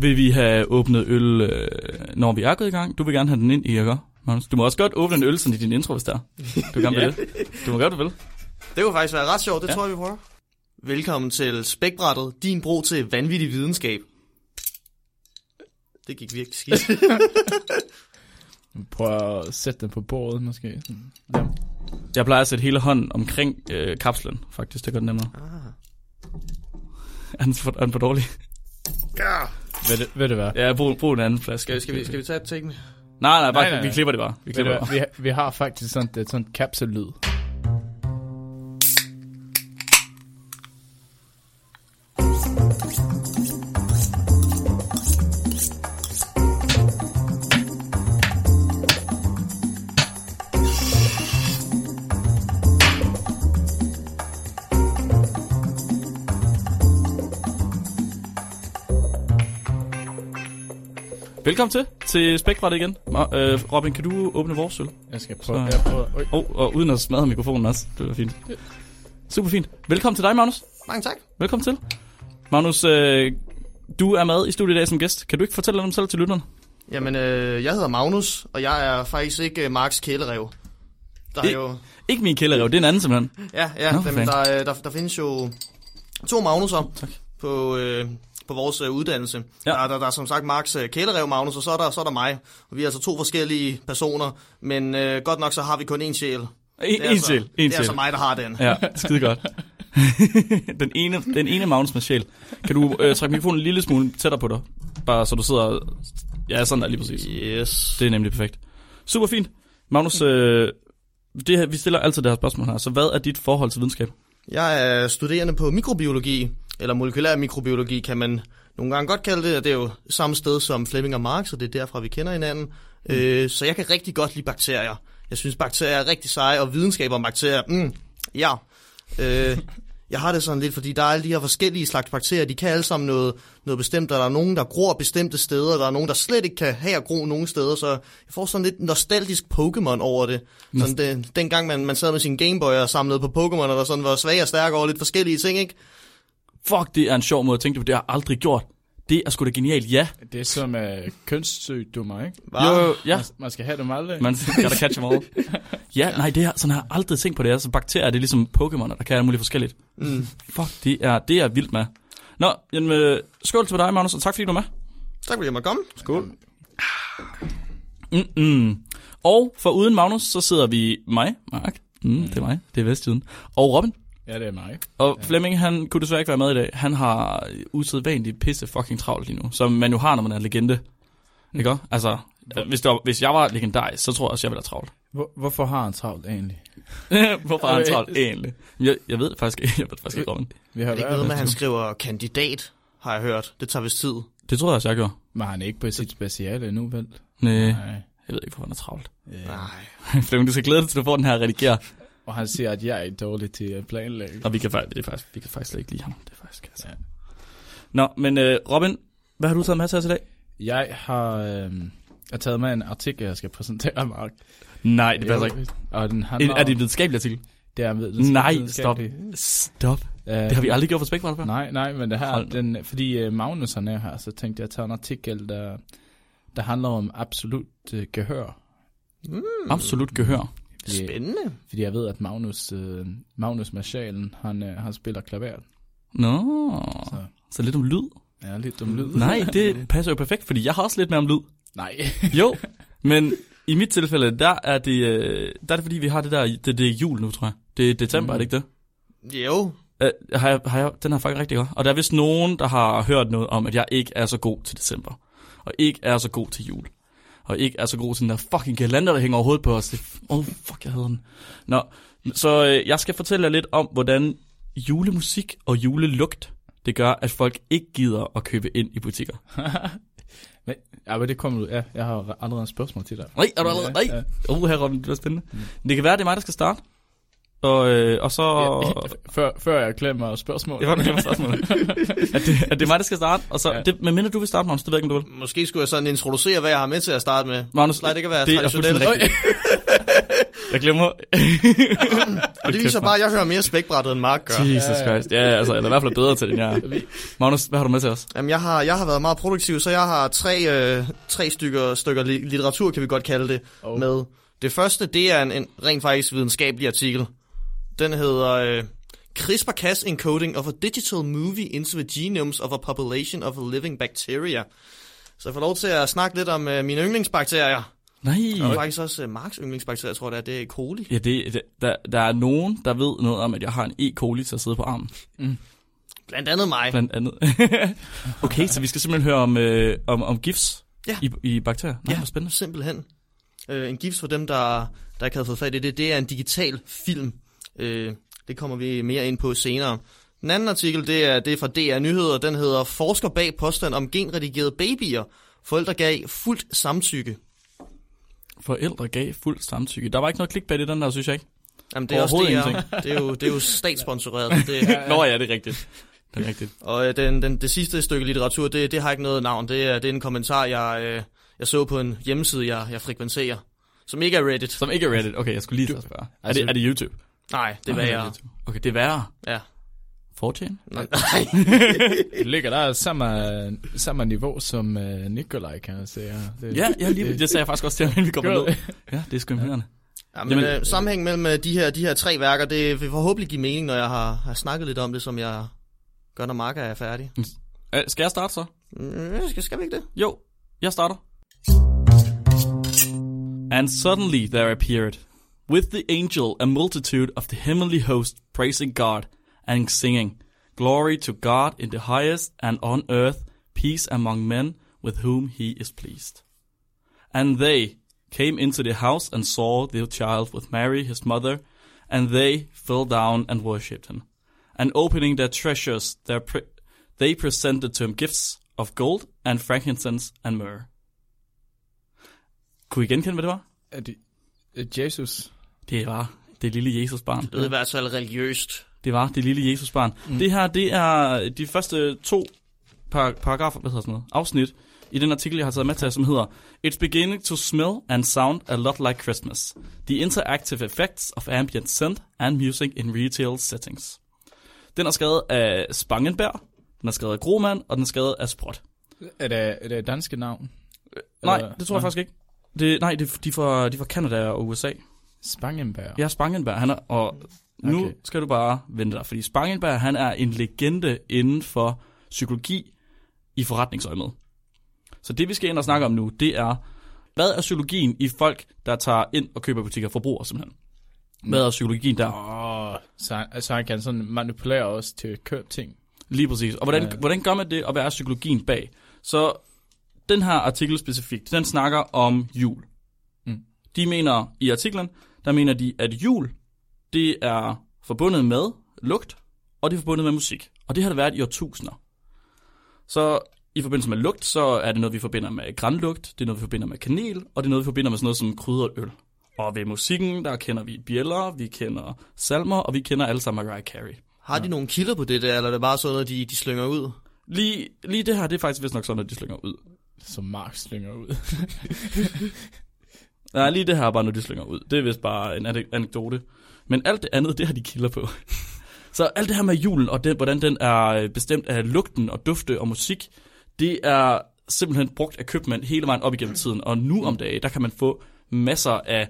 vil vi have åbnet øl, øh, når vi er gået i gang? Du vil gerne have den ind i, ikke? Magnus? Du må også godt åbne en øl sådan i din intro, hvis der. Du kan Ja. vil det. Du må godt, du vil. Det kunne faktisk være ret sjovt, det Ja. ja. tror jeg, vi prøver. Velkommen til Spækbrættet, din bro til vanvittig videnskab. Det gik virkelig skidt. Prøv at sætte den på bordet, måske. Ja. Jeg plejer at sætte hele hånden omkring øh, kapslen, faktisk. Det gør det nemmere. ah. Er den for, er den for dårlig? Ja. Ved, det, ved det hvad? Ja, brug, brug en anden flaske. Skal, vi- skal, vi, skal vi tage med? Nej, nej, bare, Nej, nej, vi nej. klipper det bare. Vi klipper det bare. Vi, vi har faktisk sådan et sådan kapsellyd. Velkommen til, til Spækbrættet igen. Øh, Robin, kan du åbne vores øl? Jeg skal prøve. Så- Jeg prøver. Oj. Oh, og uden at smadre mikrofonen også. Det var fint. Super fint. Velkommen til dig, Magnus. Mange tak. Velkommen til. Magnus, øh, du er med i studiet i dag som gæst. Kan du ikke fortælle dig selv til lytterne? Jamen, øh, jeg hedder Magnus, og jeg er faktisk ikke øh, Marks kælerev. Der er Ik- jo... Ikke min kælderrev, det er en anden simpelthen. Ja, ja, Nå, Nå, for men fanden. der, øh, der, der findes jo to Magnusser Tak. på, øh, på vores øh, uddannelse. Ja. Der, der, der er som sagt Marks øh, kælerev Magnus, og så er, der, så er der mig. Og vi er altså to forskellige personer, men øh, godt nok så har vi kun én sjæl. En, Det er en altså-. En Det er til. altså mig, der har den. Ja, skide godt. den, ene, den ene Magnus med sjæl. Kan du øh, trække mikrofonen en lille smule tættere på dig? Bare så du sidder... Ja, sådan der lige præcis. Yes. Det er nemlig perfekt. Super fint. Magnus, øh, det her, vi stiller altid det her spørgsmål her. Så hvad er dit forhold til videnskab? Jeg er studerende på mikrobiologi, eller molekylær mikrobiologi, kan man nogle gange godt kalde det. og Det er jo samme sted som Flemming og Marx, og det er derfra, vi kender hinanden. Mm. Øh, så jeg kan rigtig godt lide bakterier. Jeg synes, bakterier er rigtig seje, og videnskab om bakterier, mm, ja. Øh, jeg har det sådan lidt, fordi der er alle de her forskellige slags bakterier, de kan alle sammen noget, noget bestemt, og der er nogen, der gror bestemte steder, og der er nogen, der slet ikke kan have at gro nogen steder, så jeg får sådan lidt nostalgisk Pokémon over det. Sådan det dengang man, man sad med sin Gameboy og samlede på Pokémon, og der sådan var svag og stærk over lidt forskellige ting, ikke? Fuck, det er en sjov måde at tænke det på. Det har jeg aldrig gjort. Det er sgu da genialt, ja. Det er som uh, kønssygdommer, ikke? Hva? Jo, jo, ja. Man, man skal have dem aldrig. Man gotta catch them all. Ja, nej, det er, sådan har jeg aldrig tænkt på det. Altså, bakterier, det er ligesom Pokémon, der kan alt muligt forskelligt. Mm. Fuck, det er, det er vildt med. Nå, jamen, øh, skål til dig, Magnus, og tak fordi du er med. Tak fordi jeg måtte komme. Skål. Mm-mm. Og for uden Magnus, så sidder vi mig, Mark, mm, det er mig, det er Vestjyden, og Robin. Ja, det er mig. Og Flemming, han kunne desværre ikke være med i dag. Han har usædvanligt pisse fucking travlt lige nu, som man jo har, når man er legende. Ikke også? Altså, hvis, var, hvis jeg var legendarisk, så tror jeg også, jeg ville have travlt. Hvor, hvorfor har han travlt egentlig? Hvorfor har han travlt egentlig? Jeg, jeg ved det faktisk ikke. Jeg ved det faktisk ikke, Robin. Vi har Er det ikke noget med, at han skriver kandidat, har jeg hørt. Det tager vist tid. Det tror jeg også, jeg gjorde. Men han er ikke på sit speciale endnu, vel? Nej, Nej. jeg ved ikke, hvorfor han er travlt. Øh, Nej. Flemming, du skal glæde dig til, at du får den her redigere. Og han siger, at jeg er dårlig til at planlægge. Og vi kan, det er faktisk, vi kan faktisk slet ikke lide ham. Det er faktisk, altså. Ja. Nå, men øh, Robin, hvad har du taget med til os i dag? Jeg har, øh, jeg har taget med en artikel, jeg skal præsentere, Mark. Nej, det passer ikke. Og den En, handler er det en videnskabelig artikel? det er ved- Nej, videnskabelig. Stop. Øh, Det har vi aldrig gjort for Spækbræt før. Nej, nej, men det her, den, fordi uh, Magnus er her, så tænkte jeg at tage en artikel, der, der handler om absolut uh, gehør. Mm. Absolut gehør. Fordi, Spændende. fordi jeg ved, at Magnus, uh, Magnus Marschalen, han, uh, han spiller klaver. Nå, Så så lidt om lyd. jeg er lidt om lyd. Nej, det passer jo perfekt, fordi jeg har også lidt mere om lyd. Nej. Jo, men i mit tilfælde, der er det, øh, der er det fordi, vi har det der, det, det er jul nu, tror jeg. Det er december, mm. er det ikke det? Jo. Øh, har jeg, har jeg, den har faktisk rigtig godt. Og der er vist nogen, der har hørt noget om, at jeg ikke er så god til december. Og ikke er så god til jul. Og ikke er så god til den der fucking kalender, der hænger over hovedet på os. Det, oh, fuck, jeg havde den. Nå, så øh, jeg skal fortælle jer lidt om, hvordan julemusik og julelugt, det gør, at folk ikke gider at købe ind i butikker. men, ja, men det kommer ud. Ja, jeg har allerede et spørgsmål til dig. Nej, er du allerede? Nej. Ja, Uh, her Robin, det er spændende. Det kan være, det er mig, der skal starte. Og, øh, og så... ja, før, før jeg glemmer spørgsmålet. Det var det var spørgsmålet. at, det, at det er mig, der skal starte. Og så, ja. Ja. det, men mindre du vil starte, Magnus, det ved jeg ikke, om du vil. Måske skulle jeg sådan introducere, hvad jeg har med til at starte med. Magnus, Nej, det kan være det er traditionelt. fuldstændig rigtigt. Jeg glemmer. Og det viser bare, at jeg hører mere spækbrættet, end Mark gør. Jesus Christ. Ja, altså, eller i hvert fald bedre til den her. Magnus, hvad har du med til os? Jamen, jeg har, jeg har været meget produktiv, så jeg har tre, øh, tre stykker, stykker li- litteratur, kan vi godt kalde det, oh. med. Det første, det er en, en rent faktisk videnskabelig artikel. Den hedder øh, CRISPR-Cas encoding of a digital movie into the genomes of a population of living bacteria. Så jeg får lov til at snakke lidt om øh, mine yndlingsbakterier. Nej. Og faktisk også øh, Marks yndlingsbakterier, tror jeg, det er, det er E. coli. Ja, det, det, der, der er nogen, der ved noget om, at jeg har en E. coli til at sidde på armen. Blandt andet mig. Blandt andet. okay, så vi skal simpelthen høre om, øh, om, om gifts Ja. i, i bakterier. Nej, Ja. hvor spændende. Simpelthen. Øh, en gift for dem, der, der ikke havde fået fat i det, det er en digital film. Øh, det kommer vi mere ind på senere. Den anden artikel, det er, det er fra DR Nyheder. Den hedder Forsker bag påstand om genredigerede babyer. Forældre gav fuldt samtykke. Forældre gav fuld samtykke. Der var ikke noget clickbait i den der, synes jeg ikke. Jamen, det er også det, er, det, er jo, det er jo statssponsoreret. Det, Nå ja, det er rigtigt. Det er rigtigt. og øh, den, den, det sidste stykke litteratur, det, det har ikke noget navn. Det er, det er en kommentar, jeg, øh, jeg så på en hjemmeside, jeg, jeg frekventerer. Som ikke er Reddit. Som ikke er Reddit. Okay, jeg skulle lige at spørge. Er Altså- det, er det YouTube? Nej, det Nej, er jeg. YouTube. Okay, det er værre. Ja. 4chan? Nej. Det ligger der samme, samme niveau som uh, Nikolaj, kan sige. Det, Ja, ja lige, det sagde jeg faktisk også til, inden vi kommer ned. Ja, det er sgu imponerende. Ja, men Jamen- øh, sammenhæng mellem øh, de her, de her tre værker, det vil forhåbentlig give mening, når jeg har, har snakket lidt om det, som jeg gør, når Marker er færdig. Øh, Skal jeg starte så? Mm, skal, skal vi ikke det? Jo, jeg starter. And suddenly there appeared, with the angel, a multitude of the heavenly host praising God and singing, Glory to God in the highest, and on earth peace among men with whom he is pleased. And they came into the house and saw the child with Mary his mother, and they fell down and worshipped him. And opening their treasures, their pre- they presented to him gifts of gold and frankincense and myrrh. Kunne I genkende, hvad det var? Er er Jesus? Det var det lille Jesusbarn. Det er i hvert fald religiøst. Det var det lille Jesusbarn. Mm. Det her, det er de første to par, paragrafer, hvad hedder sådan noget, afsnit, i den artikel, jeg har taget med til, som hedder It's beginning to smell and sound a lot like Christmas. The interactive effects of ambient scent and music in retail settings. Den er skrevet af Spangenberg, den er skrevet af Groman, og den er skrevet af Sprott. Er det, er det danske navn? Nej, Eller- det tror jeg faktisk ikke. Det, nej, det, de, fra, de er fra Canada og USA. Spangenberg. Ja, Spangenberg, han er, og nu Okay. skal du bare vente dig, fordi Spangenberg, han er en legende inden for psykologi i forretningsøjemed. Så det, vi skal ind og snakke om nu, det er, hvad er psykologien i folk, der tager ind og køber butikker og forbruger simpelthen? Hvad er psykologien der? Åh, så, han- så han kan sådan manipulere os til at købe ting. Lige præcis. Og hvordan, Ja. hvordan gør man det, og hvad er psykologien bag? Så den her artikel specifikt, den snakker om jul. Mm. De mener, i artiklen, der mener de, at jul, det er forbundet med lugt, og det er forbundet med musik. Og det har det været i årtusinder. Så i forbindelse med lugt, så er det noget, vi forbinder med grænlugt, det er noget, vi forbinder med kanel, og det er noget, vi forbinder med sådan noget som krydret øl. Og ved musikken, der kender vi bjæller, vi kender salmer, og vi kender alle sammen Mariah Carey. Har de nogle kilder på det der, eller er det bare sådan noget, de, de slynger ud? Lige, lige det her, det er faktisk vist nok sådan, at de slynger ud. Som Mark slynger ud. Nej, lige det her er bare noget, de slynger ud. Det er vist bare en ane- anekdote. Men alt det andet, det har de kilder på. Så alt det her med julen, og den, hvordan den er øh, bestemt af lugten og dufte og musik, det er simpelthen brugt af købmænd hele vejen op igennem tiden. Og nu om dagen, der kan man få masser af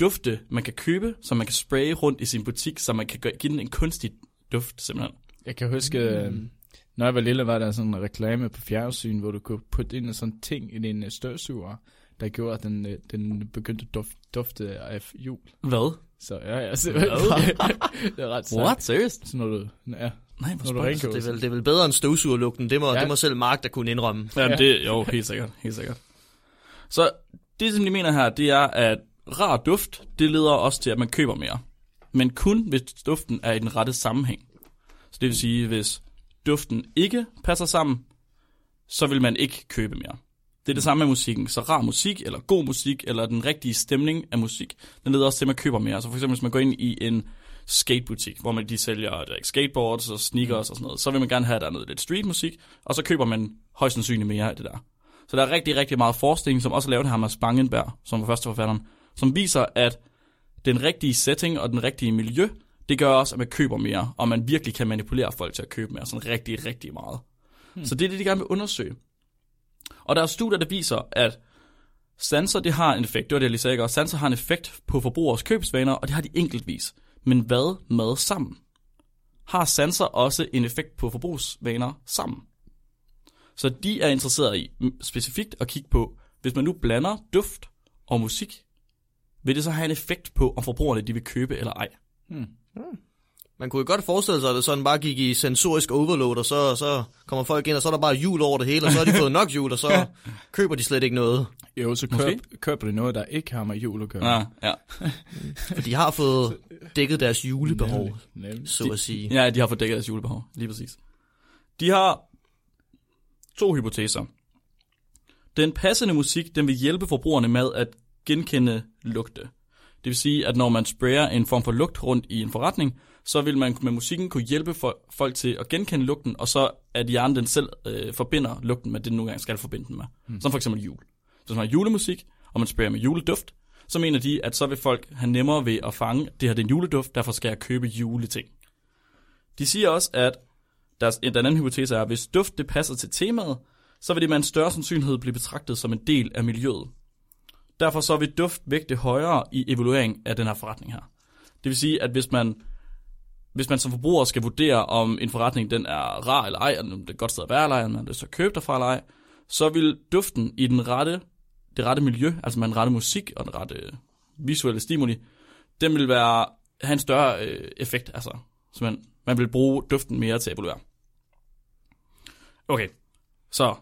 dufte, man kan købe, som man kan spraye rundt i sin butik, så man kan give den en kunstig duft, simpelthen. Jeg kan huske, mm. når jeg var lille, var der sådan en reklame på fjernsyn, hvor du kunne putte ind en sådan ting i din øh, støvsuger, der gjorde, at den, øh, den begyndte at duft, dufte af jul. Hvad? Så ja, ja, så, det er ret sejt. What? Seriøst? Så når du, ja, Nej, hvor når du spøjst. rengør. Det er vel, det er vel bedre end støvsugerlugten. Det må, Ja. ja. det må selv Mark, der kunne indrømme. Jamen det, jo, helt sikkert, helt sikkert. Så det, som de mener her, det er, at rar duft, det leder også til, at man køber mere. Men kun hvis duften er i den rette sammenhæng. Så det vil sige, hvis duften ikke passer sammen, så vil man ikke købe mere. Det er det samme med musikken. Så rar musik, eller god musik, eller den rigtige stemning af musik, den leder også til, at man køber mere. Så for eksempel, hvis man går ind i en skatebutik, hvor man de sælger det er ikke, skateboards og sneakers og sådan noget, så vil man gerne have, at der er noget lidt streetmusik, og så køber man højst sandsynligt mere af det der. Så der er rigtig, rigtig meget forskning, som også er lavet her med Spangenberg, som var første forfatteren, som viser, at den rigtige setting og den rigtige miljø, det gør også, at man køber mere, og man virkelig kan manipulere folk til at købe mere, sådan rigtig, rigtig meget. Hmm. Så det er det, de gerne vil undersøge. Og der er studier, der viser, at sanser, det har en effekt, det var det, jeg lige sagde, og sanser har en effekt på forbrugers købsvaner, og det har de enkeltvis. Men hvad med sammen? Har sanser også en effekt på forbrugsvaner sammen? Så de er interesseret i specifikt at kigge på, hvis man nu blander duft og musik, vil det så have en effekt på, om forbrugerne de vil købe eller ej? Hmm. hmm. Man kunne jo godt forestille sig, at det sådan bare gik i sensorisk overload, og så, så kommer folk ind, og så er der bare jul over det hele, og så har de fået nok jul, og så køber de slet ikke noget. Jo, så køb, køber de noget, der ikke har med jul at gøre. Ja, ja. For de har fået dækket deres julebehov, Nemlig, nemlig. så at sige. Ja, de har fået dækket deres julebehov. Lige præcis. De har to hypoteser. Den passende musik, den vil hjælpe forbrugerne med at genkende lugte. Det vil sige, at når man sprayer en form for lugt rundt i en forretning, så vil man med musikken kunne hjælpe for, folk til at genkende lugten, og så at hjernen den selv øh, forbinder lugten med det, den nogle gange skal forbinde den med. Mm. Som for eksempel jul. Hvis man har julemusik, og man sprayer med juleduft, så mener de, at så vil folk have nemmere ved at fange, det her det er en juleduft, derfor skal jeg købe juleting. De siger også, at deres, den anden hypotese er, at hvis duft det passer til temaet, så vil det med en større sandsynlighed blive betragtet som en del af miljøet. Derfor så vil duft vægte højere i evaluering af den her forretning her. Det vil sige, at hvis man, hvis man som forbruger skal vurdere, om en forretning den er rar eller ej, om det er et godt sted at være eller ej, om man har lyst til at købe derfra eller ej, så vil duften i den rette, det rette miljø, altså med den rette musik og den rette øh, visuelle stimuli, den vil være, have en større øh, effekt. Altså, så man, man vil bruge duften mere til at evaluere. Okay, så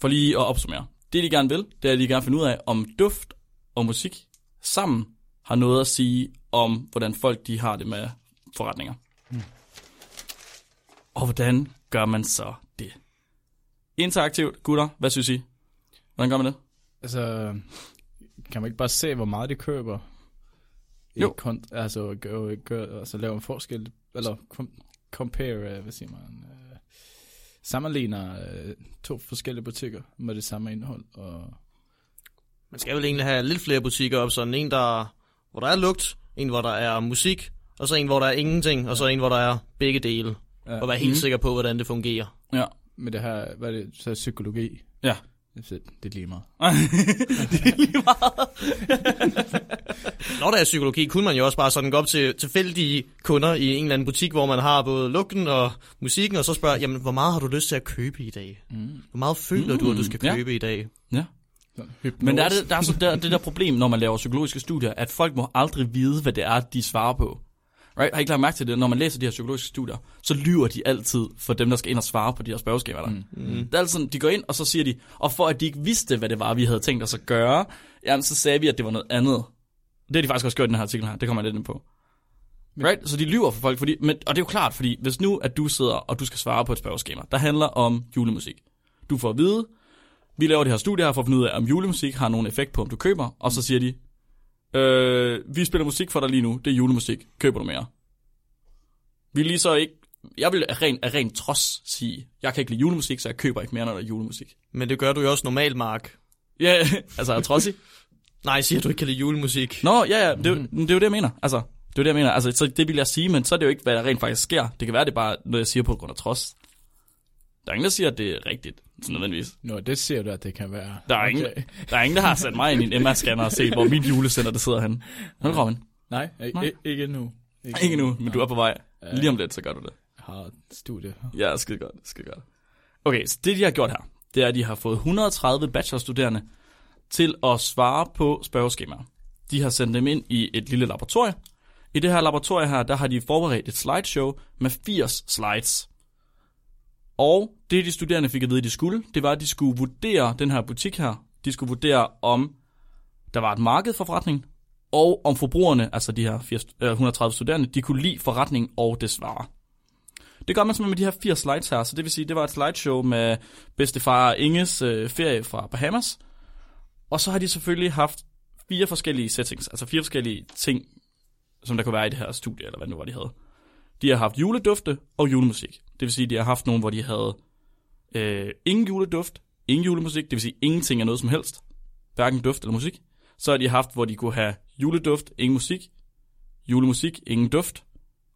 for lige at opsummere. Det de gerne vil, det er, at de gerne finde ud af, om duft og musik sammen har noget at sige om, hvordan folk de har det med forretninger. Og hvordan gør man så det? Interaktivt, gutter, hvad synes I? Hvordan gør man det? Altså, kan man ikke bare se, hvor meget de køber? Jo. Kont- altså, gør, gør, altså lave en forskel, eller kom, compare, øh, hvad siger man, øh, sammenligner øh, to forskellige butikker med det samme indhold, og Man skal vel egentlig have lidt flere butikker op, sådan en, der, hvor der er lugt, en, hvor der er musik, og så en, hvor der er ingenting, og så en, hvor der er begge dele. Ja. Og være helt Mhm. sikker på, hvordan det fungerer. Ja. med det her, hvad er det, så psykologi. Ja. Det, er- det lige meget. det er lige meget. Når der er psykologi, kunne man jo også bare sådan gå op til tilfældige kunder i en eller anden butik, hvor man har både lugten og musikken, og så spørge, jamen, hvor meget har du lyst til at købe i dag? Mm. Hvor meget føler du, at du skal ja. købe i dag? Ja. Hypnose. Men der er, det, der er så der, det der problem, når man laver psykologiske studier, at folk må aldrig vide, hvad det er, de svarer på. Right? Har I ikke lagt mærke til det? Når man læser de her psykologiske studier, så lyver de altid for dem, der skal ind og svare på de her spørgeskemaer der. Mm. Mm. Det er altid sådan, de går ind, og så siger de, og for at de ikke vidste, hvad det var, vi havde tænkt os at gøre, jamen, så sagde vi, at det var noget andet. Det har de faktisk også gjort i den her artikel her, det kommer jeg lidt ind på. Right? Så de lyver for folk, fordi, men, og det er jo klart, fordi hvis nu, at du sidder, og du skal svare på et spørgeskema, der handler om julemusik. Du får at vide, vi laver det her studie her for at finde ud af, om julemusik har nogen effekt på, om du køber, og så siger de, øh, vi spiller musik for dig lige nu, det er julemusik, køber du mere? Vi lige så ikke, jeg vil af ren, af ren trods sige, jeg kan ikke lide julemusik, så jeg køber ikke mere, når der er julemusik. Men det gør du jo også normalt, Mark. Ja, altså er trodsig. Nej, siger du ikke kan lide julemusik. Nå, ja, ja, det, er jo- det er jo det, jeg mener. Altså, det er jo det, jeg mener. Altså, så det vil jeg sige, men så er det jo ikke, hvad der rent faktisk sker. Det kan være, det er bare noget, jeg siger på grund af trods. Der er ingen, der siger, at det er rigtigt, sådan nødvendigvis. Nå, det ser du, at det kan være. Der er, okay. ingen, der er ingen, der har sat mig ind i en MR-scanner og set, hvor mit julecenter det sidder henne. Hold Robin. Nej, ikke, Nej. ikke endnu. Ikke nu, men du er på vej. Lige om lidt, så gør du det. Jeg har studie. Ja, skide godt, skide godt. Okay, så det de har gjort her, det er, at de har fået 130 bachelorstuderende til at svare på spørgeskemaer. De har sendt dem ind i et lille laboratorie. I det her laboratorie her, der har de forberedt et slideshow med 80 slides. Og det de studerende fik at vide, de skulle, det var, at de skulle vurdere den her butik her. De skulle vurdere, om der var et marked for forretningen, og om forbrugerne, altså de her 80, øh, 130 studerende, de kunne lide forretningen og dets varer. Det gør man simpelthen med de her fire slides her, så det vil sige, det var et slideshow med bedstefar Inges øh, ferie fra Bahamas. Og så har de selvfølgelig haft fire forskellige settings, altså fire forskellige ting, som der kunne være i det her studie, eller hvad det nu var, de havde. De har haft juledufte og julemusik. Det vil sige, de har haft nogle, hvor de havde øh, ingen juleduft, ingen julemusik, det vil sige ingenting af noget som helst, hverken duft eller musik. Så har de haft, hvor de kunne have juleduft, ingen musik, julemusik, ingen duft,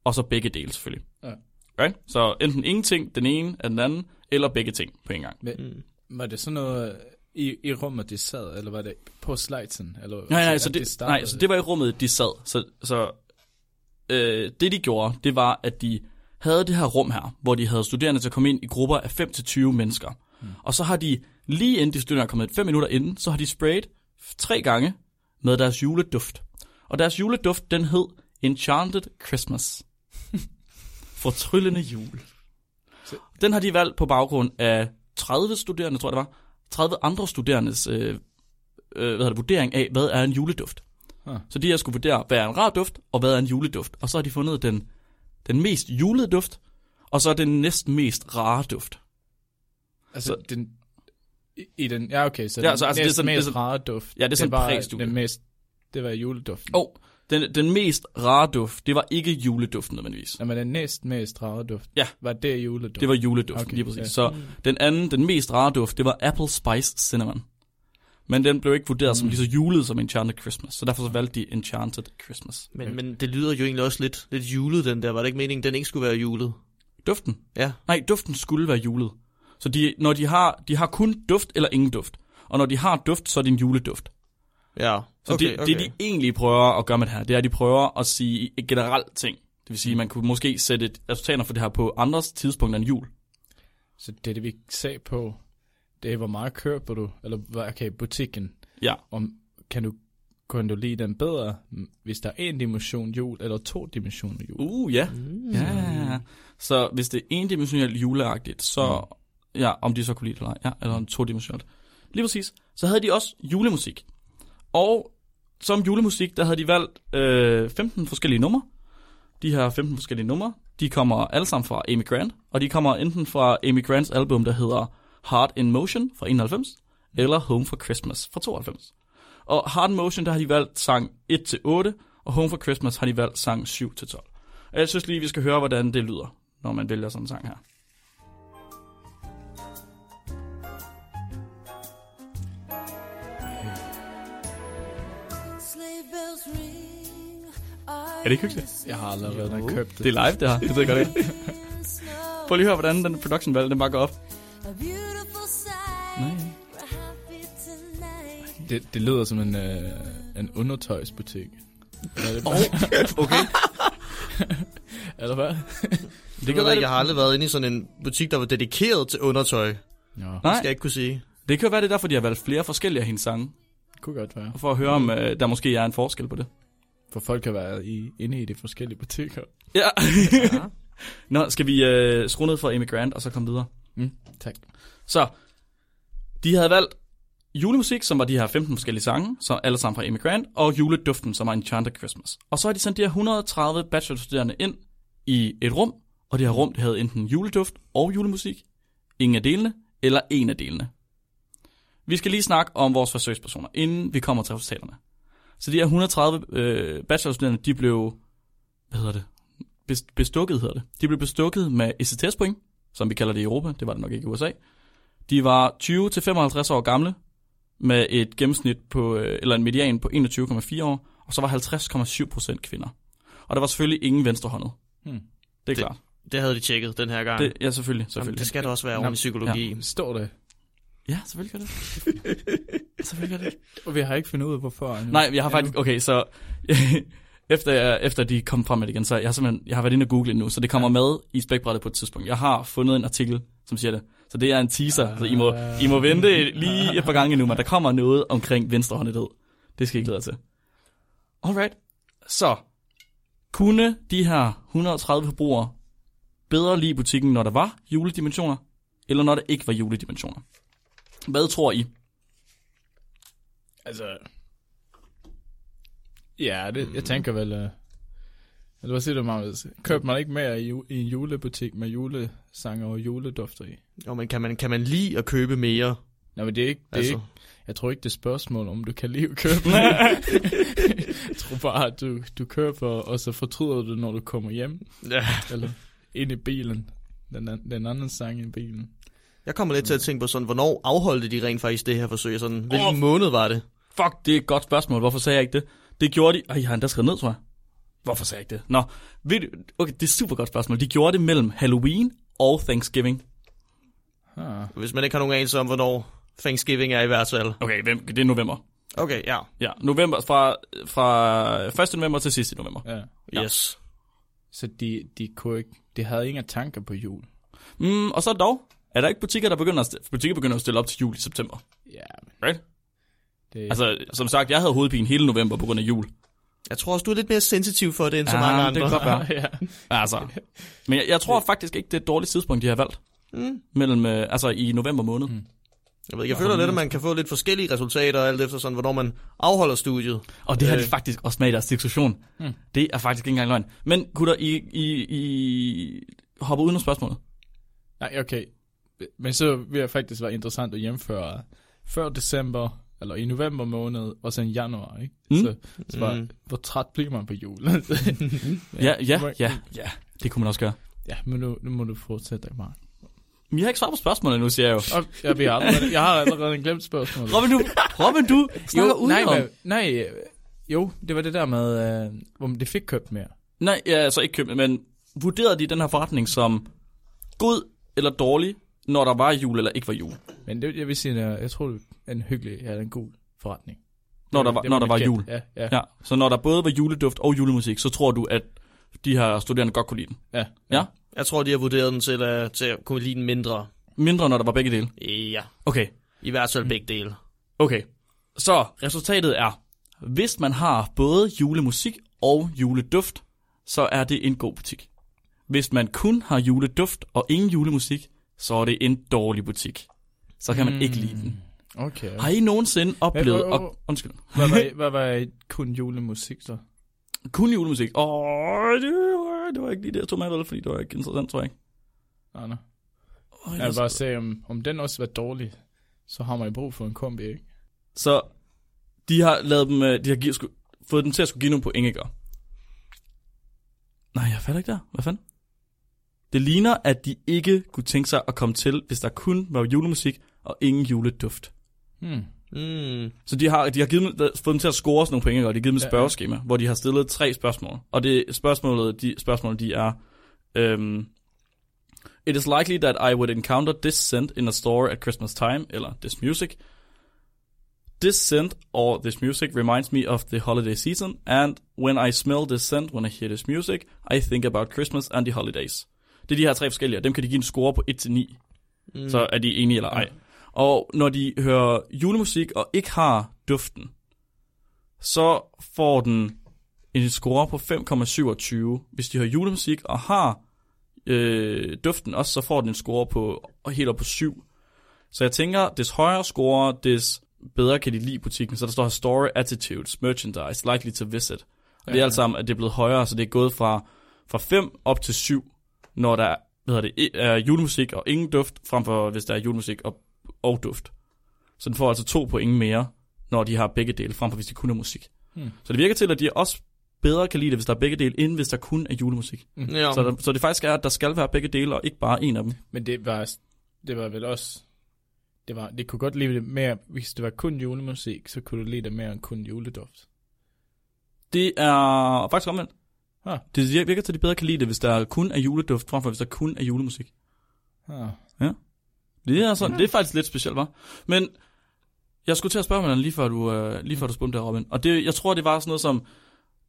og så begge dele selvfølgelig. Ja. Okay? Så enten ingenting, den ene af den anden, eller begge ting på en gang. Men, Mm. Var det sådan noget i, i rummet, de sad, eller var det på slidesen? Eller, Nej, nej, at så det, startede? nej, så det var i rummet, de sad. Så, så øh, det de gjorde, det var, at de havde det her rum her, hvor de havde studerende til at komme ind i grupper af 5-20 mennesker. Mm. Og så har de, lige inden de studerende er kommet ind, 5 minutter inden, så har de sprayet tre gange med deres juleduft. Og deres juleduft, den hed Enchanted Christmas. Fortryllende jul. Den har de valgt på baggrund af 30 studerende, tror jeg det var. 30 andre studerendes øh, øh, hvad hedder det, vurdering af, hvad er en juleduft. Ah. Så de har skulle vurdere, hvad er en rar duft, og hvad er en juleduft. Og så har de fundet den, den mest julede duft, og så den næsten mest rare duft. Altså, så- den, i, i den, ja okay, så Ja, den så altså, det er sådan- det er mest sådan- rare duft. Ja, det er sådan var præstudie. den mest, det var juleduften. Og den, den mest rare duft, det var ikke juleduften nødvendigvis. Jamen, den næst mest rare duft. Ja. Var det juleduft? Det var juleduften, okay, Okay, lige præcis. ja. Så den anden, den mest rare duft, det var Apple Spice Cinnamon. Men den blev ikke vurderet mm. som Mm. lige så julet som Enchanted Christmas. Så derfor så valgte de Enchanted Christmas. Men, men det lyder jo egentlig også lidt, lidt julet, den der. Var det ikke meningen, den ikke skulle være julet? Duften? Ja. Nej, duften skulle være julet. Så de, når de har, de har kun duft eller ingen duft. Og når de har duft, så er det en juleduft. Ja, Så okay, det, okay. det, de egentlig prøver at gøre med det her, det er, at de prøver at sige et generelt ting. Det vil sige, at man kunne måske sætte et resultater for det her på andres tidspunkter end jul. Så det, det vi sagde på, det hvor meget køber du, eller hvad, okay, butikken, Ja. om, kan du, kan du lide den bedre, hvis der er en dimension jul, eller to dimensioner jul? Uh, ja. Mm. Ja. Så hvis det er endimensionelt juleagtigt, så... Ja, om de så kunne lide det eller. Ja, eller en todimensionelt. Lige præcis. Så havde de også julemusik. Og som julemusik, der havde de valgt øh, 15 forskellige numre. De her 15 forskellige numre, de kommer alle sammen fra Amy Grant. Og de kommer enten fra Amy Grants album, der hedder Heart in Motion fra 91, eller Home for Christmas fra 92. Og Heart in Motion, der har de valgt sang 1-8, og Home for Christmas har de valgt sang 7-12. Og jeg synes lige, vi skal høre, hvordan det lyder, når man vælger sådan en sang her. Er det ikke hyggeligt? Jeg har aldrig været der købt det. Det er live, det her. Det ved jeg godt ikke. Prøv lige at høre, hvordan den production valg, den bare går op. Det, det lyder som en, øh, en undertøjsbutik. Er det Okay, Eller hvad? det kan være, jeg har aldrig været inde i sådan en butik, der var dedikeret til undertøj. Ja, Det Nej, skal jeg ikke kunne sige. det kan være, det er derfor, de har valgt flere forskellige af hendes sange. kunne godt være. For at høre, om øh, der måske er en forskel på det. For folk kan være i, inde i de forskellige butikker. Ja. Ja. Nå, skal vi øh, skrue ned for Amy Grant, og så komme videre? Mm, tak. Så, de havde valgt julemusik, som var de her 15 forskellige sange, så alle sammen fra Amy Grant, og juleduften, som var Enchanted Christmas. Og så har de sendt de her 130 bachelorstuderende ind i et rum, og det her rum, det havde enten juleduft og julemusik, ingen af delene, eller en af delene. Vi skal lige snakke om vores forsøgspersoner, inden vi kommer til resultaterne. Så de her 130 øh, bachelorstuderende, de blev, hvad hedder det, bestukket hedder det. De blev bestukket med ECTS-point, som vi kalder det i Europa, det var det nok ikke i USA. De var 20-55 år gamle, med et gennemsnit på, øh, eller en median på 21,4 år, og så var 50,7 procent kvinder. Og der var selvfølgelig ingen venstrehåndet. Hmm. Det er Det- klart. Det havde de tjekket den her gang. Det, ja, selvfølgelig. Jamen, selvfølgelig. det skal der også være ordentlig psykologi. Står det? Ja, selvfølgelig gør det. selvfølgelig gør det. Og vi har ikke fundet ud af, hvorfor. endnu. Nej, jeg har faktisk... Okay, så... efter, jeg, efter de kom frem med det igen, så jeg har simpelthen... Jeg har været inde og google nu, så det kommer med i spækbrættet på et tidspunkt. Jeg har fundet en artikel, som siger det. Så det er en teaser, så I må, I må vente lige et par gange nu, men der kommer noget omkring venstrehåndethed. Det skal I glæde jer til. Alright. Så, kunne de her 130 forbrugere bedre lide butikken, når der var juledimensioner, eller når der ikke var juledimensioner? Hvad tror I? Altså... Ja, det, jeg tænker vel... Øh, eller hvad siger du, Magnus? Køber man ikke mere i, en julebutik med julesanger og juledufter i? Jo, men kan man, kan man lide at købe mere? Nej, men det er ikke... Det er Altså, ikke jeg tror ikke, det er spørgsmål, om du kan lide at købe. jeg tror bare, at du, du køber, og så fortryder du, når du kommer hjem. ja. Eller ind i bilen. Den, den anden sang i bilen. Jeg kommer lidt til at tænke på sådan, hvornår afholdte de rent faktisk det her forsøg? Sådan, hvilken Åh. måned var det? Fuck, det er et godt spørgsmål. Hvorfor sagde jeg ikke det? Det gjorde de... Ej, jeg har endda skrevet ned, tror jeg. Hvorfor sagde jeg ikke det? Nå, ved du, okay, det er et super godt spørgsmål. De gjorde det mellem Halloween og Thanksgiving. Ah. Hvis man ikke har nogen anelse om, hvornår Thanksgiving er i hvert fald. Okay, hvem, det er november. Okay, ja. Ja, november fra, fra 1. november til sidst i november. Ja. Ja. Yes. Så de, de kunne ikke, de havde ingen tanker på jul. Mm, og så dog, er der ikke butikker, der begynder at, butikker begynder at stille op til jul i september? Ja, Right? det, Altså, som sagt, jeg havde hovedpine hele november på grund af jul. Jeg tror også, du er lidt mere sensitiv for det, end så Ja, mange det andre. kan godt være. ja. Altså, men jeg, jeg tror faktisk ikke, det er et dårligt tidspunkt, de har valgt. Mm. Mellem, øh, altså i november måned. Mm. Jeg, ved, jeg føler lidt, at man kan få lidt forskellige resultater, alt efter sådan, hvornår man afholder studiet. Og det har de Øh. faktisk også med i deres diskussion. Mm. Det er faktisk ikke engang løgn. Men gutter, I, I, I hopper uden af spørgsmålet. Nej, okay. Men så vil det faktisk være interessant at hjemføre før december, eller i november måned, og så i januar, ikke? Mm. Så, så var, Mm. hvor træt bliver man på jul? Ja, ja, ja, ja. Det kunne man også gøre. ja, men nu, nu må du fortsætte, Mark. Men jeg har ikke svaret på spørgsmålet nu, siger jeg jo. Og jeg, har allerede, jeg har allerede glemt spørgsmålet. Robin, du, Robin, du jo, nej, udenom. men, nej, jo, det var det der med, øh, hvor det fik købt mere. Nej, ja, altså ikke købt, men vurderede de den her forretning som god eller dårlig, når der var jul eller ikke var jul? Men det, jeg vil sige, at jeg tror, det er en hyggelig, ja, en god forretning. Når der var, når der var jul. Ja, ja. Ja, så når der både var juleduft og julemusik, så tror du, at de her studerende godt kunne lide den. ja. Ja? Jeg tror, de har vurderet den til at, til at kunne lide den mindre. Mindre, når der var begge dele. Ja, Okay, i hvert fald begge dele. okay. Så resultatet er, hvis man har både julemusik og juleduft, så er det en god butik. Hvis man kun har juleduft og ingen julemusik, så er det en dårlig butik. Så kan man ikke lide den. Okay. Har I nogensinde oplevet... Øh, Og, undskyld. Hvad var, hvad var kun julemusik så? Kun julemusik. Åh, det, var, det var ikke lige det, jeg tog med, fordi det var ikke interessant, tror jeg ikke. Nej, nej. Åh, Jeg vil bare se, om, om den også var dårlig, så har man jo brug for en kombi, ikke? Så de har lavet dem, øh, de har givet, sku, fået dem til at skulle give nogle point, ikke? Nej, jeg fatter ikke der. Hvad fanden? Det ligner, at de ikke kunne tænke sig at komme til, hvis der kun var julemusik og ingen juleduft. Hmm. Mm. Så de har, de har givet dem, fået dem til at score sådan nogle point, ikke? og de har givet dem et Ja, ja. spørgeskema, hvor de har stillet tre spørgsmål. Og det spørgsmålet, de, spørgsmål, de er... Øhm, It is likely that I would encounter this scent in a store at Christmas time, eller this music. This scent or this music reminds me of the holiday season, and when I smell this scent, when I hear this music, I think about Christmas and the holidays. Det er de her tre forskellige, og dem kan de give en score på 1-9, Mm. så er de enige eller ej. Og når de hører julemusik og ikke har duften, så får den en score på 5,27. Hvis de hører julemusik og har øh, duften også, så får den en score på helt op på 7. Så jeg tænker, des højere score, des bedre kan de lide butikken. Så der står her story, attitudes, merchandise, likely to visit. Og det er alt sammen, at det er blevet højere, så det er gået fra, fra 5 op til 7, når der hvad hedder det, er julemusik og ingen duft, frem for hvis der er julemusik og, og duft. Så den får altså to point mere, når de har begge dele, frem for hvis de kun har musik. Hmm. Så det virker til, at de også bedre kan lide det, hvis der er begge dele, end hvis der kun er julemusik. Ja. Så, der, så det faktisk er, at der skal være begge dele, og ikke bare en af dem. Men det var, det var vel også... Det, var, det kunne godt lide det mere, hvis det var kun julemusik, så kunne du lide det mere end kun juleduft. Det er faktisk omvendt. Ah. Det virker virker til, at de bedre kan lide det, hvis der kun er juleduft, frem for hvis der kun er julemusik. Ah. Det er, sådan, det er faktisk lidt specielt, var. Men jeg skulle til at spørge mig lige før du, øh, lige før du spurgte der, Robin. Og det, jeg tror, det var sådan noget som,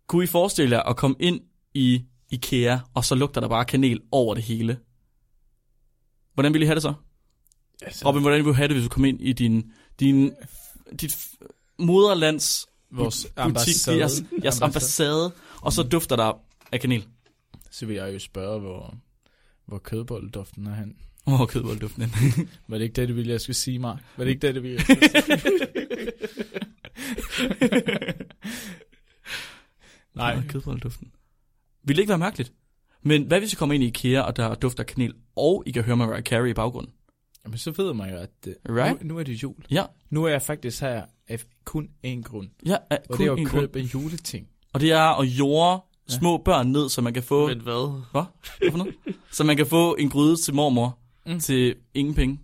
kunne I forestille jer at komme ind i IKEA, og så lugter der bare kanel over det hele? Hvordan ville I have det så? Altså, Robin, hvordan ville du have det, hvis du kom ind i din, din, dit moderlands vores butik, ambassade, jeres, jeres ambassade, og så dufter der af kanel? Så vil jeg jo spørge, hvor, hvor kødbolleduften er hen. Åh, oh, kødboldduften. Var det ikke det, du ville, jeg skulle sige, Mark? Var det ikke det, du ville, jeg skulle sige? Nej. Nej, kødboldduften. Vil det ikke være mærkeligt? Men hvad hvis I kommer ind i IKEA, og der dufter kanel, og I kan høre Mariah Carey i baggrunden? Jamen, så ved man jo, at uh, Right? nu, nu er det jul. Ja, Nu er jeg faktisk her af kun én grund. ja er Og kun det er en at købe juleting. Og det er at jorde små børn ned, så man kan få... Men hvad? Hvad? Hvad for noget? Så man kan få en gryde til mormor Mm. til ingen penge.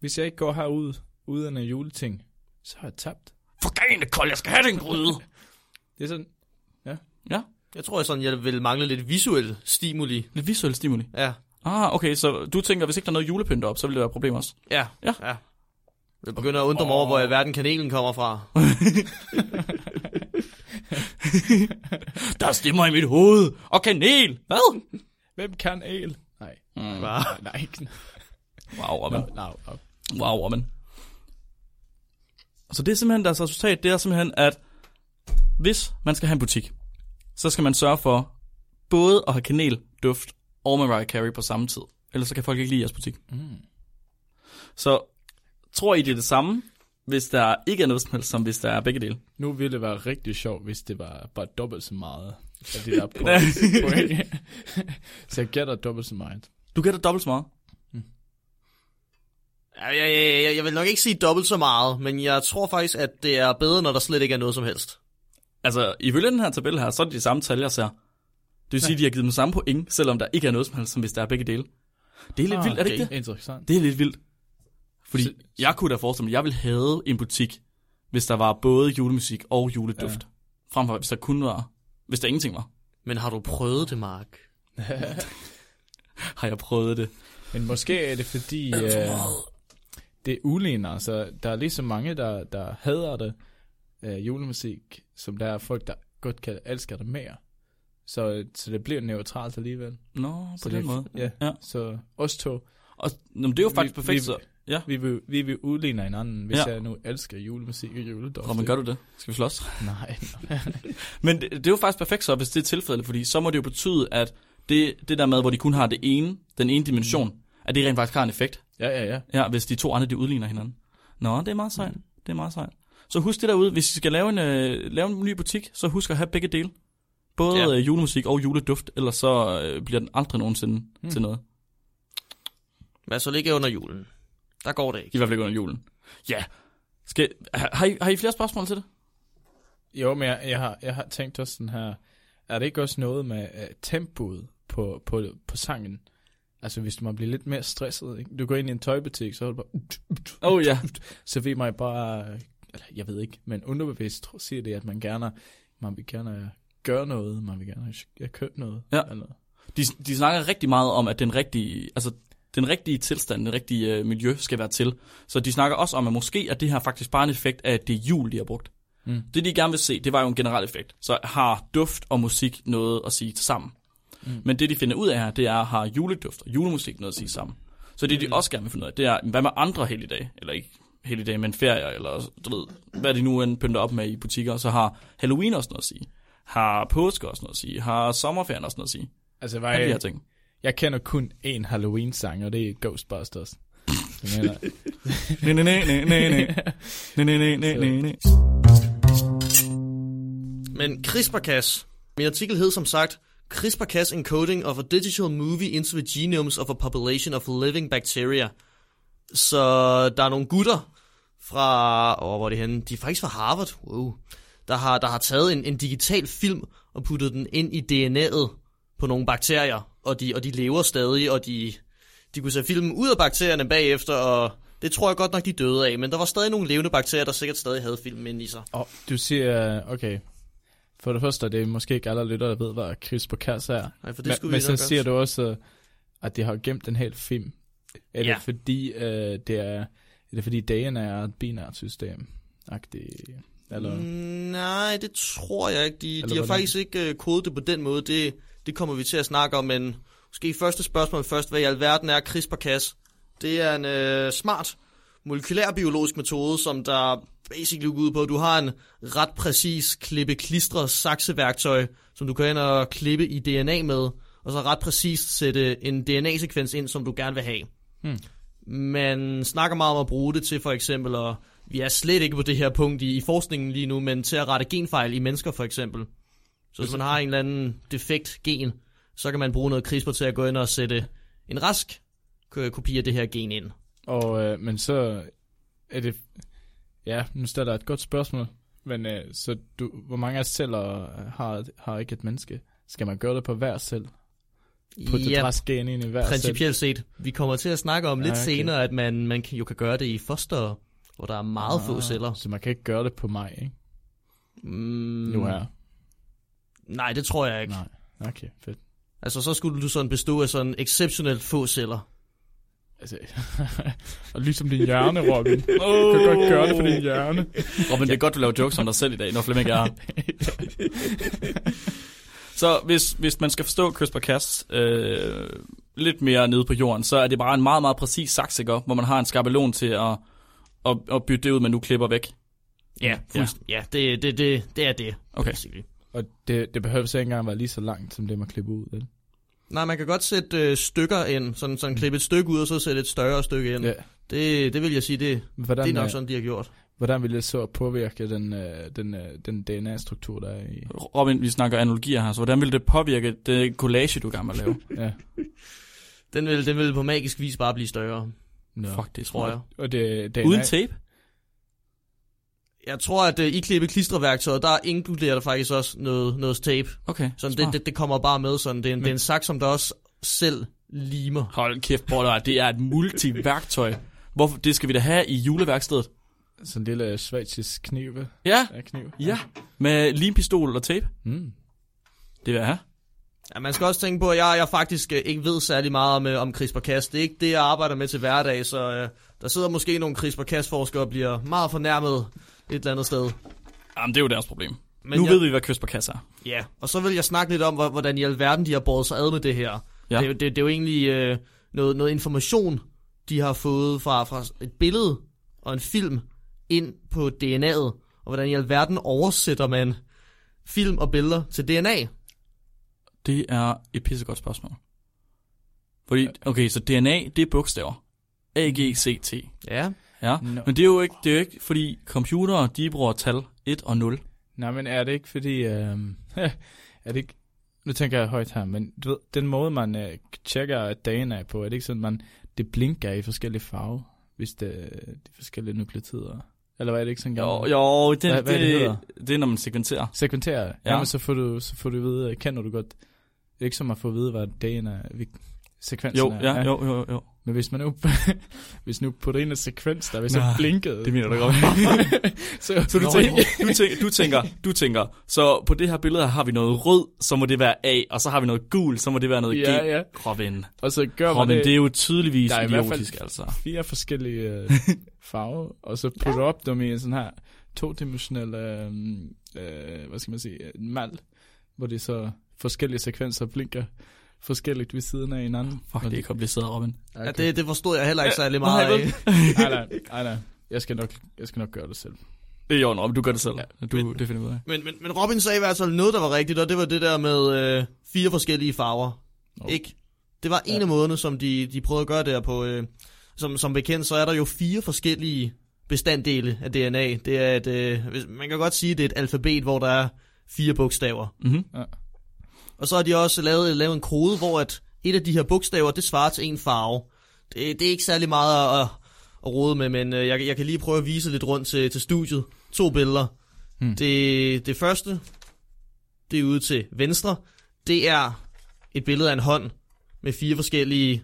Hvis jeg ikke går herud uden en juleting, så har jeg tabt. For gane kold, jeg skal have den gryde. Det er sådan, Ja. Jeg tror sådan, jeg vil mangle lidt visuel stimuli. Lidt visuel stimuli. Ja, Ah, okay, så du tænker, hvis ikke der er noget julepynt op, så vil det være et problem også. ja, Ja. ja. Jeg begynder at undre mig over, hvor i alverden kanelen kommer fra. Der stemmer i mit hoved. Og kanel. Hvad? Hvem kan el? Nej, Mm. Nej, ikke. Wow, Robin. no, no. Wow, Robin. Så det er simpelthen deres resultat, det er simpelthen, at hvis man skal have en butik, så skal man sørge for både at have kanel, duft og Mariah Carey på samme tid. Ellers så kan folk ikke lide jeres butik. Mm. Så tror I, det er det samme, hvis der ikke er noget som helst, som hvis der er begge dele? Nu ville det være rigtig sjovt, hvis det var bare dobbelt så meget af det der point. så jeg gætter dobbelt så meget. Du gætter dobbelt så meget. Ja, jeg, jeg, jeg, jeg vil nok ikke sige dobbelt så meget, men jeg tror faktisk, at det er bedre, når der slet ikke er noget som helst. Altså, ifølge den her tabel her, så er det de samme tal, jeg ser. Det vil sige, at de har givet dem samme point, selvom der ikke er noget som helst, som hvis der er begge dele. Det er lidt Ah, vildt, er det ikke det? Interessant. Det er lidt vildt. Fordi Så- jeg kunne da forestille mig, at jeg ville have en butik, hvis der var både julemusik og juleduft. Ja. Frem for, hvis der kun var, hvis der ingenting var. Men har du prøvet det, Mark? Har jeg prøvet det? Men måske er det fordi, øh, det uligner, så der er lige så mange, der, der hader det, øh, julemusik, som der er folk, der godt kan elske det mere. Så, så det bliver neutralt alligevel. Nå, på så den det, måde. Ja, Ja. så os to, Og, nå, men det er jo faktisk Vi- perfekt, vi- så... Ja. vi vil, vi vil udligne hinanden, hvis Ja. jeg nu elsker julemusik og juledoft. Robin, gør du det? Skal vi slås? Nej. Men det, det er jo faktisk perfekt så, hvis det er tilfældet, fordi så må det jo betyde, at det, det der med, hvor de kun har det ene, den ene dimension, mm. at det rent faktisk har en effekt. ja, ja, ja. Ja, hvis de to andre, de udligner hinanden. Nå, det er meget sejt. Det er meget sejt. Så husk det derude, hvis I skal lave en, øh, lave en ny butik, så husk at have begge dele. Både Ja. øh, julemusik og juleduft, ellers så øh, bliver den aldrig nogensinde mm. til noget. Men så ligger under julen. Der går det I ikke. hvert fald ikke under julen. Ja. Skal, har, I, har I flere spørgsmål til det? Jo, men jeg, jeg, har, jeg har tænkt også sådan her, er det ikke også noget med uh, tempoet på, på, på sangen? Altså hvis man bliver lidt mere stresset, ikke? du går ind i en tøjbutik, så er det bare, Oh ja. så ved man bare, eller jeg ved ikke, men underbevidst tror- siger det, at man gerne, man vil gerne gøre noget, man vil gerne have købt noget. Ja. Eller, De, de snakker rigtig meget om, at den rigtige, altså, den rigtige tilstand, den rigtige øh, miljø skal være til. Så de snakker også om, at måske at det her faktisk bare en effekt af, at det er jul, de har brugt. Mm. Det, de gerne vil se, det var jo en generel effekt. Så har duft og musik noget at sige til sammen. Mm. Men det, de finder ud af her, det er, har juleduft og julemusik noget at sige sammen. Så det, de Mm. også gerne vil finde ud af, det er, hvad med andre helligdage? Eller ikke helligdage, men ferier, eller du ved, hvad de nu end pynter op med i butikker. Så har Halloween også noget at sige. Har påske også noget at sige. Har sommerferien også noget at sige. altså, Alle de her ting. Jeg kender kun én Halloween-sang, og det er Ghostbusters. Men CRISPR-Cas. Min artikel hed som sagt, CRISPR-Cas encoding of a digital movie into the genomes of a population of living bacteria. Så der er nogle gutter fra, åh, hvor er det henne? De er faktisk fra Harvard, wow. Der har, der har taget en, en digital film og puttet den ind i DNA'et på nogle bakterier, og de, og de lever stadig, og de, de kunne tage filmen ud af bakterierne bagefter, og det tror jeg godt nok, de døde af, men der var stadig nogle levende bakterier, der sikkert stadig havde filmen inde i sig. Og du siger, okay, for det første, det er måske ikke alle lyttere, der ved, hvad CRISPR-Cas er. Nej, for det Men, skulle men vi så nok siger du også, at de har gemt en hel film. Er Ja. det fordi, øh, det er, er det fordi DNA er et binært system? Eller? Mm, nej, det tror jeg ikke. De, Eller de har faktisk ikke uh, kodet det på den måde. Det, det kommer vi til at snakke om, men måske første spørgsmål først. Hvad i alverden er CRISPR-Cas? Det er en uh, smart molekylær-biologisk metode, som der basically går ud på, at du har en ret præcis klippe-klistre sakseværktøj, som du kan ind og klippe i DNA med, og så ret præcist sætte en DNA-sekvens ind, som du gerne vil have. Hmm. Man snakker meget om at bruge det til for eksempel, og vi er slet ikke på det her punkt i, i forskningen lige nu, men til at rette genfejl i mennesker for eksempel. Så hvis man har en eller anden defekt gen, så kan man bruge noget CRISPR til at gå ind og sætte en rask ko- kopi af det her gen ind. Og, øh, men så er det, ja, nu stiller jeg et godt spørgsmål, men øh, så du, hvor mange af celler øh, har, har ikke et menneske? Skal man gøre det på hver cell? Putte ja, græsgen ind i hver cell? principielt set. Vi kommer til at snakke om lidt Ja, okay. senere, at man, man jo kan gøre det i foster, hvor der er meget få Ah, celler. Så man kan ikke gøre det på mig, ikke? Mm, Nu her. Nej, det tror jeg ikke. Nej. Okay, fedt. Altså, så skulle du sådan bestå af sådan exceptionelt få celler. Altså, og ligesom din hjerne, Robin. Du kan godt gøre det for din hjerne. Robin, det er godt, du laver jokes om dig selv i dag, når Flemming er her. Så hvis, hvis man skal forstå CRISPR-Cas øh, lidt mere nede på jorden, så er det bare en meget, meget præcis saksegør, hvor man har en skabelon til at, at, at bytte det ud, man nu klipper væk. Ja, ja. ja det, det, det, det er det. Okay. basically. Og det, det behøver så ikke engang være lige så langt, som det man klipper ud. Vel? Nej, man kan godt sætte øh, stykker ind, sådan, sådan klippe et stykke ud, og så sætte et større stykke ind. Ja. Det, det vil jeg sige, det, Hvordan, det er nok øh, sådan, de har gjort. hvordan vil det så påvirke den, øh, den, øh, den DNA-struktur, der er i... Robin, vi snakker analogier her, så hvordan vil det påvirke det collage, du gerne vil lave? Ja. Den vil, den vil på magisk vis bare blive større, No. Fuck, det tror jeg. Og det, DNA, Uden tape? Jeg tror, at øh, i klippe klistreværktøjet, der inkluderer der faktisk også noget, noget tape. Okay, Sådan, det, det, det kommer bare med sådan. Det er en, det er en saks, som der også selv limer. Hold kæft, bror, det er et multiværktøj. Hvorfor, det skal vi da have i juleværkstedet. Sådan en lille svejtisk kniv. Ja, Ja, kniv. ja. Med limpistol og tape. Mm. Det vil jeg have. Ja, man skal også tænke på, at jeg, jeg faktisk øh, ikke ved særlig meget om, øh, om CRISPR-Cas. Det er ikke det, jeg arbejder med til hverdag, så øh, der sidder måske nogle CRISPR-Cas-forskere og bliver meget fornærmet et eller andet sted. Jamen, det er jo deres problem. Men nu jeg, ved vi, hvad CRISPR-Cas er. Ja, og så vil jeg snakke lidt om, hvor- hvordan i alverden de har båret sig ad med det her. Ja. Det, er jo- det, det er jo egentlig øh, noget, noget information, de har fået fra, fra et billede og en film ind på DNA'et. Og hvordan i alverden oversætter man film og billeder til DNA? Det er et pissegodt spørgsmål. Fordi, okay, så DNA, det er bogstaver. A, G, C, T. Ja, Ja, No. men det er jo ikke, det er jo ikke fordi computere, de bruger tal 1 og 0. Nej, men er det ikke fordi... Øh, er det ikke... Nu tænker jeg højt her, men du ved, den måde, man øh, tjekker DNA på, er det ikke sådan, man det blinker i forskellige farver, hvis det er de forskellige nukleotider? Eller hvad er det ikke sådan Jo, gammelt? jo det, Hvad- hvad det, det det, det er, når man sekventerer. Sekventerer. Ja. Ja. Jamen, så får du, så får du vide, kender du godt... Det er ikke som at få at vide, hvad DNA hvil- sekvensen Jo, er. ja, jo, jo, jo. Men hvis man nu, hvis nu putter ind en sekvens, der hvis så blinkede... det mener du godt. så, Så du Nå, tænker, du, tænker, du, tænker, du tænker, så på det her billede her har vi noget rød, så må det være A, og så har vi noget gul, så må det være noget G. Ja, ja. Robin, Og så gør man Robin det, det er jo tydeligvis Der er i hvert fald- idiotisk, altså. fire forskellige øh, farver, og så putter op dem i en sådan her todimensionel, øh, øh, hvad skal man sige, en mal, hvor det så forskellige sekvenser blinker forskelligt ved siden af hinanden. Fuck, det er kompliceret, Robin. Okay. ja det, det forstod jeg heller ikke særlig meget af. nej, nej, nej, nej. Jeg skal nok, jeg skal nok gøre det selv. Det er jo Robin, du gør det selv. Ja. Du, det finder ud af. Men, men, men Robin sagde i hvert fald noget, der var rigtigt, og det var det der med øh, fire forskellige farver. Nå. Ikke? Det var en Ja. af måderne, som de, de prøvede at gøre der på. Øh, som, som bekendt, så er der jo fire forskellige bestanddele af DNA. Det er et, øh, hvis- man kan godt sige, det er et alfabet, hvor der er fire bogstaver. Mm-hmm. Og så har de også lavet, lavet en kode, hvor at et af de her bogstaver, det svarer til en farve. Det, det er ikke særlig meget at, at, rode med, men øh, jeg, jeg kan lige prøve at vise lidt rundt til, til studiet. To billeder. Hmm. Det, det første, det er ude til venstre. Det er et billede af en hånd med fire forskellige,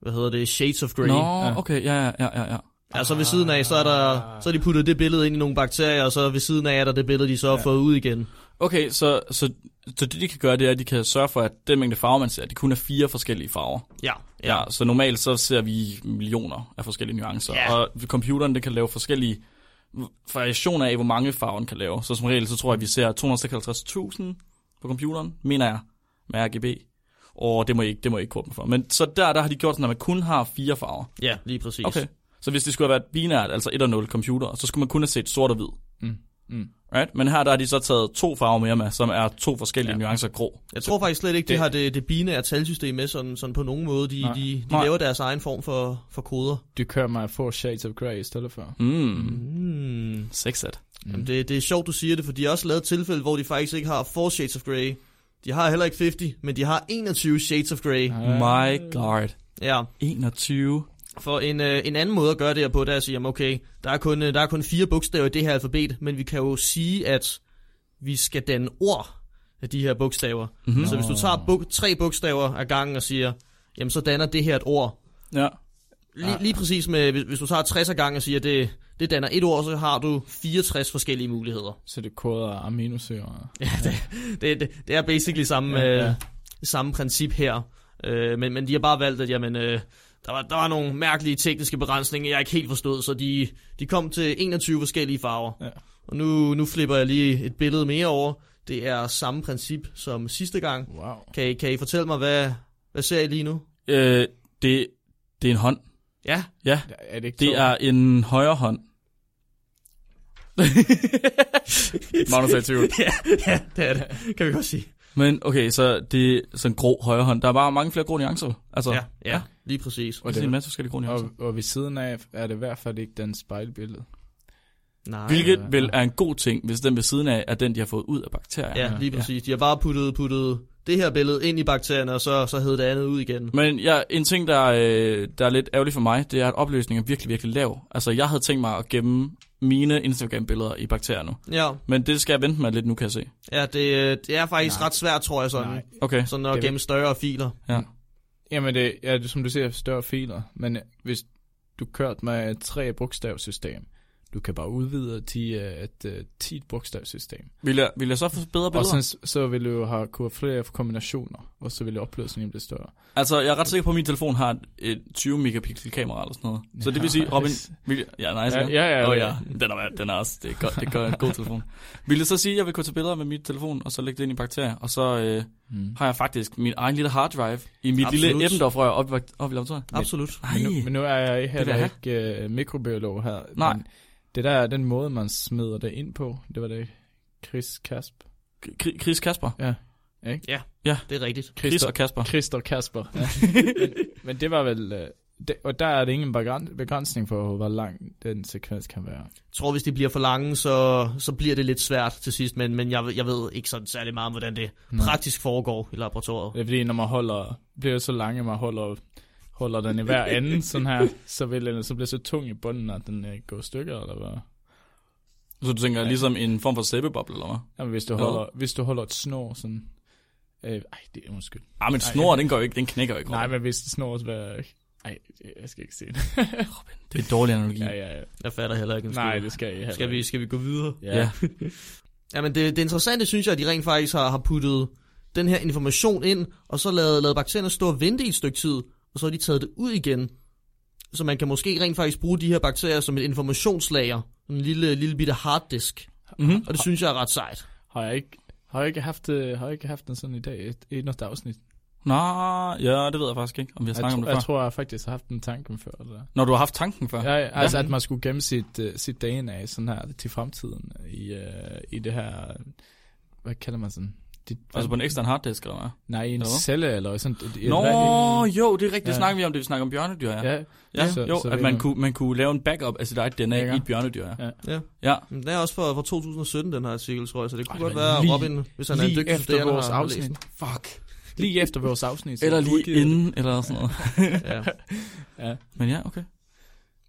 hvad hedder det, shades of grey. Nå, Ja. okay, ja, ja, ja, ja. Ja, så ved siden af, så er der, så har de puttet det billede ind i nogle bakterier, og så ved siden af er der det billede, de så har Ja. fået ud igen. Okay, så, så, så det de kan gøre, det er, at de kan sørge for, at den mængde farver, man ser, det kun er fire forskellige farver. Ja, Ja, ja så normalt så ser vi millioner af forskellige nuancer. Ja. Og computeren, det kan lave forskellige variationer af, hvor mange farver den kan lave. Så som regel, så tror jeg, at vi ser 256.000 på computeren, mener jeg, med RGB. Og det må jeg ikke, det må jeg ikke kort mig for. Men så der, der har de gjort sådan, at man kun har fire farver. Ja, lige præcis. Okay. Så hvis det skulle have været binært, altså 1 og 0 computer, så skulle man kun have set sort og hvid. Mm. Mm. Right? Men her der har de så taget to farver mere med, som er to forskellige ja. Nuancer grå. Jeg tror faktisk slet ikke, de Det- har det, det binære talsystem med sådan, sådan på nogen måde. De, Nej. de, de Nej. laver deres egen form for, for koder. Du kører mig Four Shades of Grey i stedet for. Mm. Mm. Sexet. Jamen det, det er sjovt, du siger det, for de har også lavet tilfælde, hvor de faktisk ikke har 4 shades of grey. De har heller ikke 50, men de har 21 shades of grey. My god. Ja, 21. for en, øh, en anden måde at gøre det her på, det er at sige, jamen okay, der er, kun, øh, der er kun fire bogstaver i det her alfabet, men vi kan jo sige, at vi skal danne ord af de her bogstaver. Mm-hmm. Så hvis du tager bog, tre bogstaver af gangen og siger, jamen så danner det her et ord, Ja. Lige, lige præcis med, hvis, hvis du tager 60 gange og siger, at det, det danner et ord, så har du 64 forskellige muligheder. Så det koder aminosyre. Ja, det, det, det, det er basically samme, Ja, ja, ja. samme princip her. Øh, men, men de har bare valgt, at jamen, øh, der, var, der var nogle mærkelige tekniske begrænsninger, jeg ikke helt forstod, så de, de kom til 21 forskellige farver. Ja. Og nu, nu flipper jeg lige et billede mere over. Det er samme princip som sidste gang. Wow. Kan I, kan I fortælle mig, hvad, hvad ser I lige nu? Øh, det, det er en hånd. Ja, Ja, Er det ikke det er en højre hånd. Magnus er i tvivl. ja, det er det, kan vi godt sige. Men okay, så det er sådan grå højre hånd. Der er bare mange flere grå nuancer. Altså, Ja, ja, lige præcis. Og det er en masse forskellige grå nuancer. Og, og ved siden af er det i hvert fald ikke den spejlbillede. Nej. Hvilket ja. vel er en god ting, hvis den ved siden af er den, de har fået ud af bakterier. Ja, lige præcis. De har bare puttet, puttet det her billede ind i bakterierne, og så, så hed det andet ud igen. Men ja, en ting, der, øh, der er lidt ærgerligt for mig, det er, at opløsningen er virkelig, virkelig lav. Altså, jeg havde tænkt mig at gemme mine Instagram-billeder i bakterier nu. Ja, Men det skal jeg vente med lidt nu, kan jeg se. ja det, det er faktisk Nej. ret svært, tror jeg, sådan, Nej. Okay, sådan at gemme større filer. ja. Jamen, det ja, det, er, som du siger, større filer. Men hvis du kørt med et tre bogstavssystem, du kan bare udvide til øh, et uh, 10 bogstavssystem. Vil jeg, vil jeg så få bedre Og billeder? så, så vil du have kunne flere kombinationer, og så vil opløsningen blive større. Altså, jeg er ret sikker på, at min telefon har et, et 20 megapixel kamera eller sådan noget. Så det vil sige, Robin... Vil, jeg- ja, nice. Ja, ja, ja, oh, ja. ja. Den er, den er også... Det er, godt, det er en god telefon. Vil det så sige, at jeg vil gå til billeder med min telefon, og så lægge det ind i bakterier, og så øh, Mm. har jeg faktisk min egen lille hard drive i mit Absolut. lille Eppendorf-rør op, op i laboratoriet. Absolut. Nej, Men, nu, men nu er jeg heller jeg ikke uh, mikrobiolog her. Nej. Men det der er den måde, man smider det ind på. Det var det Chris Kasp. Kri- Chris Kasper. Ikke? Det er rigtigt. Chris og Kasper. Christer Kasper. Ja. men, men det var vel... Uh, det, og der er det ingen begræn- begrænsning for, hvor lang den sekvens kan være. Jeg tror, hvis de bliver for lange, så, så bliver det lidt svært til sidst, men, men jeg, ved- jeg ved ikke sådan særlig meget om, hvordan det Nej. praktisk foregår i laboratoriet. Det er fordi, når man holder... bliver det så lange, man holder, holder den i hver ende, sådan her, så, vil den, så bliver så tung i bunden, at den uh, går i stykker, eller hvad? Så du tænker, ligesom en form for sæbeboble, eller hvad? Jamen, hvis du Ja. holder, hvis du holder et snor sådan... Øh, ej, det er undskyld. Ah, men Nej, snor, ja. den går ikke, den knækker jo ikke. Nej, Robin. men hvis det snor også være... Ej, jeg skal ikke se det. Det er en dårlig analogi. ja, ja, ja. Jeg fatter heller ikke Nej, det skal jeg heller Skal vi, ikke. skal vi gå videre? Ja. Ja. Jamen, det, det interessante synes jeg, at de rent faktisk har, har puttet den her information ind, og så lavet, lavet bakterierne stå og vente i et stykke tid, og så har de taget det ud igen. Så man kan måske rent faktisk bruge de her bakterier som et informationslager. En lille, lille bitte harddisk. Mm-hmm. Og det synes jeg er ret sejt. Har jeg ikke... Har jeg ikke haft, øh, har jeg ikke haft den sådan i dag, et, et eneste afsnit? Nå, ja, det ved jeg faktisk ikke, om vi har snakket om det før. jeg tror, jeg faktisk har haft den tanken før. Det der. Når du har haft tanken før. Ja, ja, altså at man skulle gemme sit, uh, sit DNA sådan her til fremtiden i, uh, i det her, hvad kalder man sådan? Dit, Altså på en ekstern harddisk, eller hvad? Nej, en Eller celle eller sådan. et- Nå, i- jo, det er rigtigt. Det Ja. snakker vi om, det vi snakker om bjørnedyr, ja. Ja, Ja, Så- jo, så at man man- kunne, man kunne lave en backup af sit eget DNA Ja. i et bjørnedyr, ja. Ja. Ja. Ja, Men Den er også fra, fra 2017, den her artikel, tror jeg, så det kunne Ej, godt være, lige- Robin, hvis han er en dygtig studerende, vores har, læst afsnit. den. fuck. Lige efter vores afsnit. Eller lige det. inden, eller sådan noget. Ja. Ja. Men ja, okay.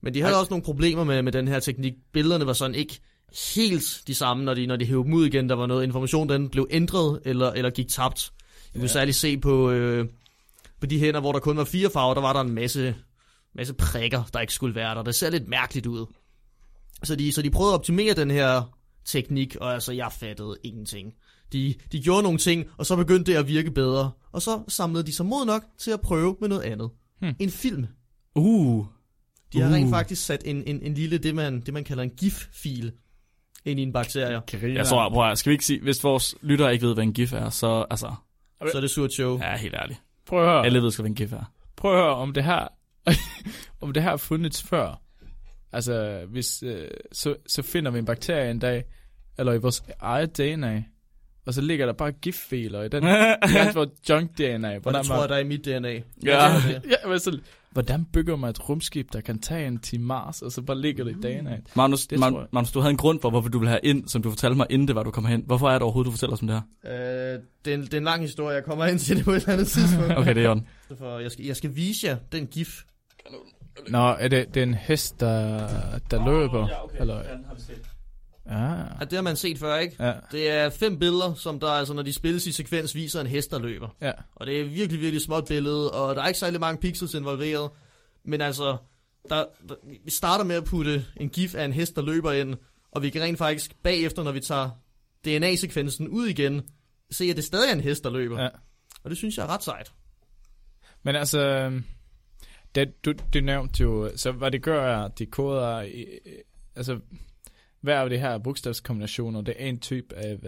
Men de havde også nogle problemer med, med den her teknik. Billederne var sådan ikke helt de samme, når de, når de hævde dem ud igen. Der var noget information, den blev ændret eller, eller gik tabt. Vi kunne Ja. særligt se på, øh, på de hænder, hvor der kun var fire farver, der var der en masse, masse prikker, der ikke skulle være der. Det ser lidt mærkeligt ud. Så de, så de prøvede at optimere den her teknik, og altså, jeg fattede ingenting. De, de gjorde nogle ting, og så begyndte det at virke bedre. Og så samlede de sig mod nok til at prøve med noget andet. Hmm. En film. Uh. De har Uh. rent faktisk sat en, en, en lille, det man, det man kalder en GIF-fil, ind i en bakterie. Griner. Jeg tror, prøv at, skal vi ikke sige, hvis vores lyttere ikke ved, hvad en GIF er, så altså, Så er det surt show. ja, helt ærligt. Prøv at høre. Alle ved, hvad en GIF er. Prøv at høre, om det her, om det her har fundets før. Altså, hvis, øh, så, så finder vi en bakterie en dag, eller i vores eget DNA, og så ligger der bare giftfiler i den. det er vores junk DNA. Og Hvordan, det tror jeg, der er i mit DNA. Ja. Ja, men så, hvordan bygger man et rumskib, der kan tage en til Mars, og så bare ligger det i DNA? Magnus, Det Man. Magnus, du havde en grund for, hvorfor du ville have ind, som du fortalte mig, inden det var, du kom hen. Hvorfor er det overhovedet, du fortæller os om det her? Øh, det, er en, det er en lang historie, jeg kommer ind til det på et eller andet tidspunkt. Okay, det er Jørgen. For jeg, skal, jeg skal vise jer den gif. Nå, er det, det er en hest, der, der løber? Eller, ja, Ja, det har man set før, ikke? ja, Det er fem billeder, som der altså, når de spilles i sekvens, viser en hest, der løber. ja. Og det er virkelig, virkelig småt billede, og der er ikke særlig mange pixels involveret. Men altså, der, der, vi starter med at putte en gif af en hest, der løber ind, og vi kan rent faktisk bagefter, når vi tager DNA-sekvensen ud igen, se, at det stadig er en hest, der løber. Ja. Og det synes jeg er ret sejt. Men altså, det, du, du nævnte jo, så hvad det gør at de koder, i- i- altså, hver af de her bogstavskombinationer, det er en type af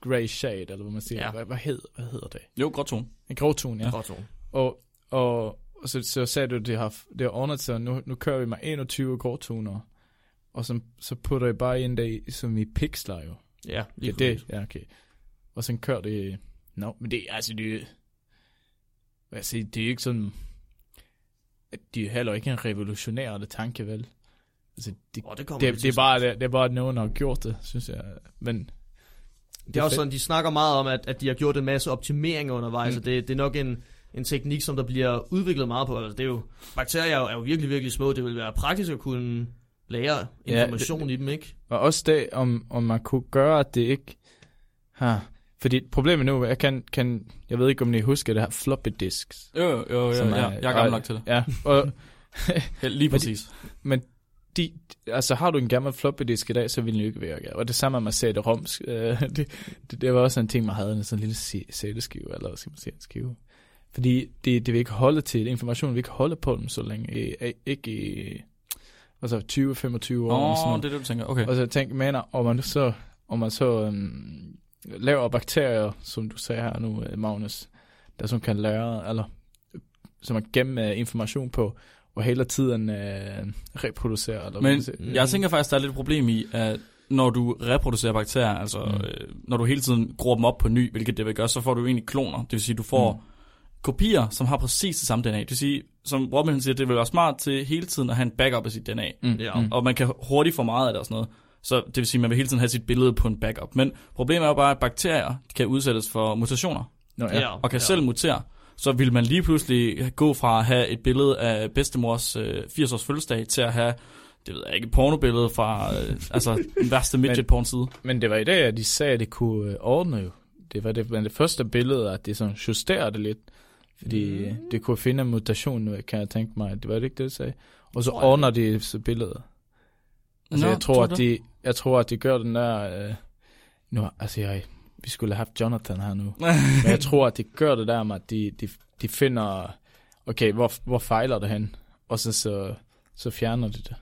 gray shade, eller hvad man siger. Ja. Hvad, hvad, hedder, hvad hedder det? Jo, gråtone. En gråtone, ja. Godt, Og, og, og så, så sagde du, at det har, det har ordnet sig, nu, nu kører vi med 21 gråtoner, og så, så putter jeg bare ind det i- som i pixler jo. Ja, lige det, ja, okay. Og så kører det, no, men det, altså, det, siger, det er jo ikke sådan, at de er heller ikke en revolutionerende tanke, vel? Altså, det, Oh, det, det, til det, er bare, det, det er bare, at nogen har gjort det, synes jeg. Men Det er også fedt. sådan, de snakker meget om, at, at de har gjort en masse optimeringer undervejs, Mm. og det, det er nok en, en teknik, som der bliver udviklet meget på. Altså, det er jo, bakterier er jo, er jo virkelig, virkelig små. Det vil være praktisk at kunne lære Ja, information i dem, ikke? Og også det, om, om man kunne gøre, at det ikke har... Fordi problemet nu, jeg kan, kan jeg ved ikke, om I husker det her floppy disks. Jo, jo, jo, som ja, ja. Jeg er gammel nok til det. Ja, og lige præcis. de, altså har du en gammel floppy disk i dag, så vil den jo ikke virke. Og det samme med CD-ROMs. Øh, det, det, det, var også en ting, man havde, en sådan lille CD-skive, eller hvad skal man sige, en skive. Fordi det, det vil ikke holde til, information vil ikke holde på dem så længe. I, ikke i, altså 20-25 år. Åh, og sådan oh, noget. det er det, du tænker. Okay. Og så tænker man, om man så, om man så øhm, laver bakterier, som du sagde her nu, øh, Magnus, der som kan lære, eller som man gemmer øh, information på, og hele tiden øh, reproducere. Eller Men siger. jeg tænker faktisk, der er lidt et problem i, at når du reproducerer bakterier, altså Mm. mm. øh, når du hele tiden gror dem op på ny, hvilket det vil gøre, så får du jo egentlig kloner. Det vil sige, du får Mm. mm. kopier, som har præcis det samme DNA. Det vil sige, som Robin han siger, det vil være smart til hele tiden at have en backup af sit DNA. Mm, Ja. mm. Og man kan hurtigt få meget af det og sådan noget. Så det vil sige, at man vil hele tiden have sit billede på en backup. Men problemet er jo bare, at bakterier kan udsættes for mutationer, Nå, ja. og kan ja. selv mutere. Så vil man lige pludselig gå fra at have et billede af bedstemors øh, 80-års fødselsdag, til at have, det ved jeg ikke, et pornobillede fra øh, altså, den værste midget porn side. Men det var i dag, at de sagde, at de kunne øh, ordne jo. Det var det, men det første billede, at de sådan justerede det lidt. Fordi mm. det kunne finde en mutation, kan jeg tænke mig. Det var det ikke det, de sagde. Og så Tror ordner de så billedet. Altså, Nå, jeg, tror, tror at du de, jeg tror, at de gør den der... Øh, nu, altså, jeg, vi skulle have haft Jonathan her nu. Men jeg tror, at de gør det der med, at de, de, de finder... Okay, hvor, hvor fejler det hen? Og så, så, så fjerner de det.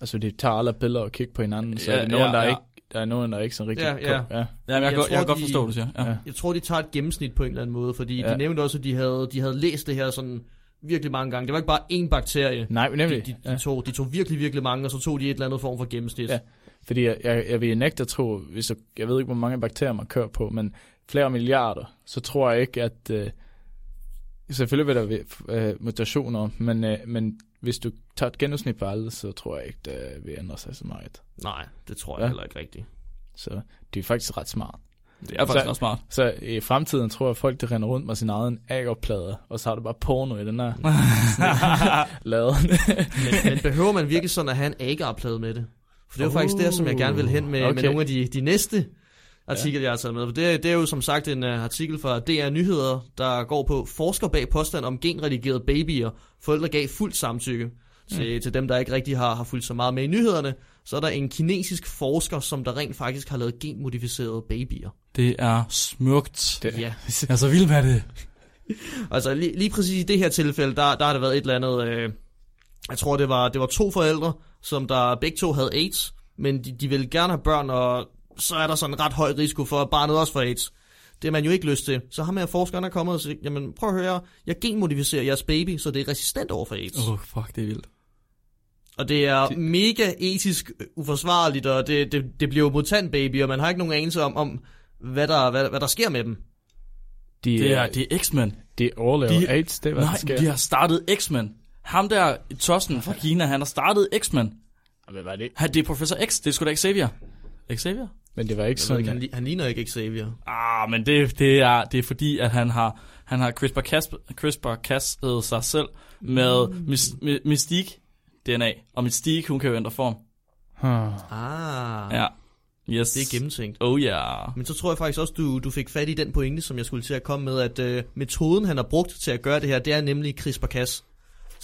Altså, de tager alle billeder og kigger på hinanden, så Ja, ja, er der nogen, ja, der, ja. ikke, der er nogen, der er ikke sådan rigtig... Ja, ja. ja. Jamen, jeg, Jeg jeg, jeg, tror, jeg kan godt forstå, du siger. Ja. Ja. ja. Jeg tror, de tager et gennemsnit på en eller anden måde, fordi ja. Ja. de nævnte også, at de havde, de havde læst det her sådan virkelig mange gange. Det var ikke bare én bakterie. Nej, men De, nemlig. de, de, ja. tog, de tog virkelig, virkelig mange, og så tog de et eller andet form for gennemsnit. Ja. Fordi jeg, jeg, jeg vil nægte at tro, hvis jeg, jeg ved ikke, hvor mange bakterier man kører på, men flere milliarder, så tror jeg ikke, at... Øh, selvfølgelig vil der være øh, mutationer, men, øh, men hvis du tager et gennemsnit på alle, så tror jeg ikke, det vil ændre sig så meget. Nej, det tror jeg Ja. heller ikke rigtigt. Så det er faktisk ret smart. Det er faktisk Så- også smart. Så i fremtiden tror jeg, folk, der render rundt med sin egen agerplade, og så har du bare porno i den der laden. Men, men behøver man virkelig sådan at have en agarplade med det? For det er jo faktisk det, som jeg gerne vil hen med, okay. med nogle af de, de næste artikler, jeg har taget med. For det, er- det er jo som sagt en uh, artikel fra DR Nyheder, der går på forsker bag påstand om genredigerede babyer. Forældre gav fuldt samtykke til, mm. til dem, der ikke rigtig har, har fulgt så meget med i nyhederne. Så er der en kinesisk forsker, som der rent faktisk har lavet genmodificerede babyer. Det er smukt. Det, Ja. Jeg er så vild med det. Altså lige, lige præcis i det her tilfælde, der, der har der været et eller andet, øh, jeg tror det var, det var to forældre, som der begge to havde AIDS, men de, de ville gerne have børn, og så er der sådan en ret høj risiko for, at barnet også får AIDS. Det har man jo ikke lyst til. Så har man forskerne kommet og sagt, jamen prøv at høre, jeg genmodificerer jeres baby, så det er resistent over for AIDS. Åh, oh, fuck, det er vildt. Og det er mega etisk uforsvarligt, og det, det, det bliver jo mutant-baby, og man har ikke nogen anelse om, om hvad, der, hvad, hvad der sker med dem. de, Det er, det er X-Men. de overlever de- AIDS, det er, hvad der Nej, sker. de har startet X-Men. Ham der, tossen fra Kina, han har startet X-Men. Hvad var det? Han, det er Professor X, det er sgu da Xavier. Xavier? Men det var ikke ved ikke, sådan... han, han ligner ikke Xavier. Ah, men det, det, er, det er fordi, at han har, han har CRISPR-Cas CRISPR sig selv med mis, mi, Mystique DNA. Og Mystique, hun kan jo ændre form. Huh. Ah, Ja. Yes. det er gennemtænkt. Oh yeah. Men så tror jeg faktisk også, du, du fik fat i den pointe, som jeg skulle til at komme med, at øh, metoden, han har brugt til at gøre det her, det er nemlig CRISPR-Cas.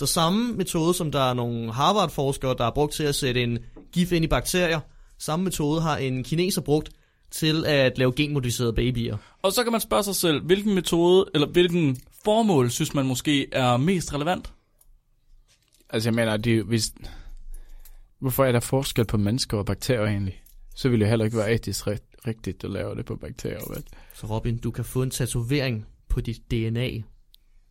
Så samme metode, som der er nogle Harvard-forskere, der har brugt til at sætte en gif ind i bakterier, samme metode har en kineser brugt til at lave genmodificerede babyer. Og så kan man spørge sig selv, hvilken metode, eller hvilken formål, synes man måske er mest relevant? Altså jeg mener, det, er hvis... Hvorfor er der forskel på mennesker og bakterier egentlig? Så ville det heller ikke være etisk rigt- rigtigt at lave det på bakterier, vel? Så Robin, du kan få en tatovering på dit DNA.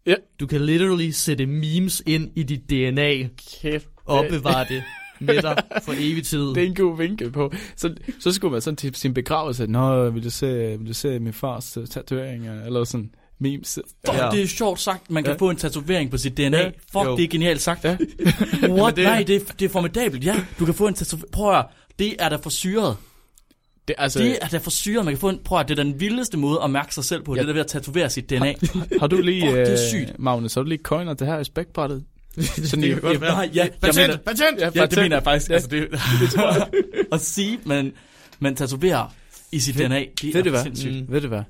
Ja. Du kan literally sætte memes ind i dit DNA Kæft. og opbevare det med dig for evig tid. Det er en god vinkel på. Så, så skulle man sådan til sin begravelse, Nå, vil du se, vil du se min fars uh, tatoveringer? Eller sådan memes. Fuck, Ja. det er sjovt sagt, man kan Ja. få en tatovering på sit DNA. Ja. Ja. Fuck, Jo. det er genialt sagt. Ja. What? det- Nej, det er, det er formidabelt. Ja, du kan få en tatovering. Prøv at høre, det er da for syret. Det, altså, Det er da for syret. Man kan få en, prøv at det er den vildeste måde at mærke sig selv på. Ja. Det er der ved at tatovere sit DNA. har du lige, Fuck, det er øh, sygt. Magnus, har du lige coiner det her i spækbrættet? Sådan det kan godt være. Nej, ja, jeg Patent, mener, patent! Ja, ja, det mener jeg faktisk. Ja. Altså, det, det tror jeg. at sige, men man tatoverer i sit Ved- DNA, det ved du er hvad? sindssygt. Mm. Ved du hvad?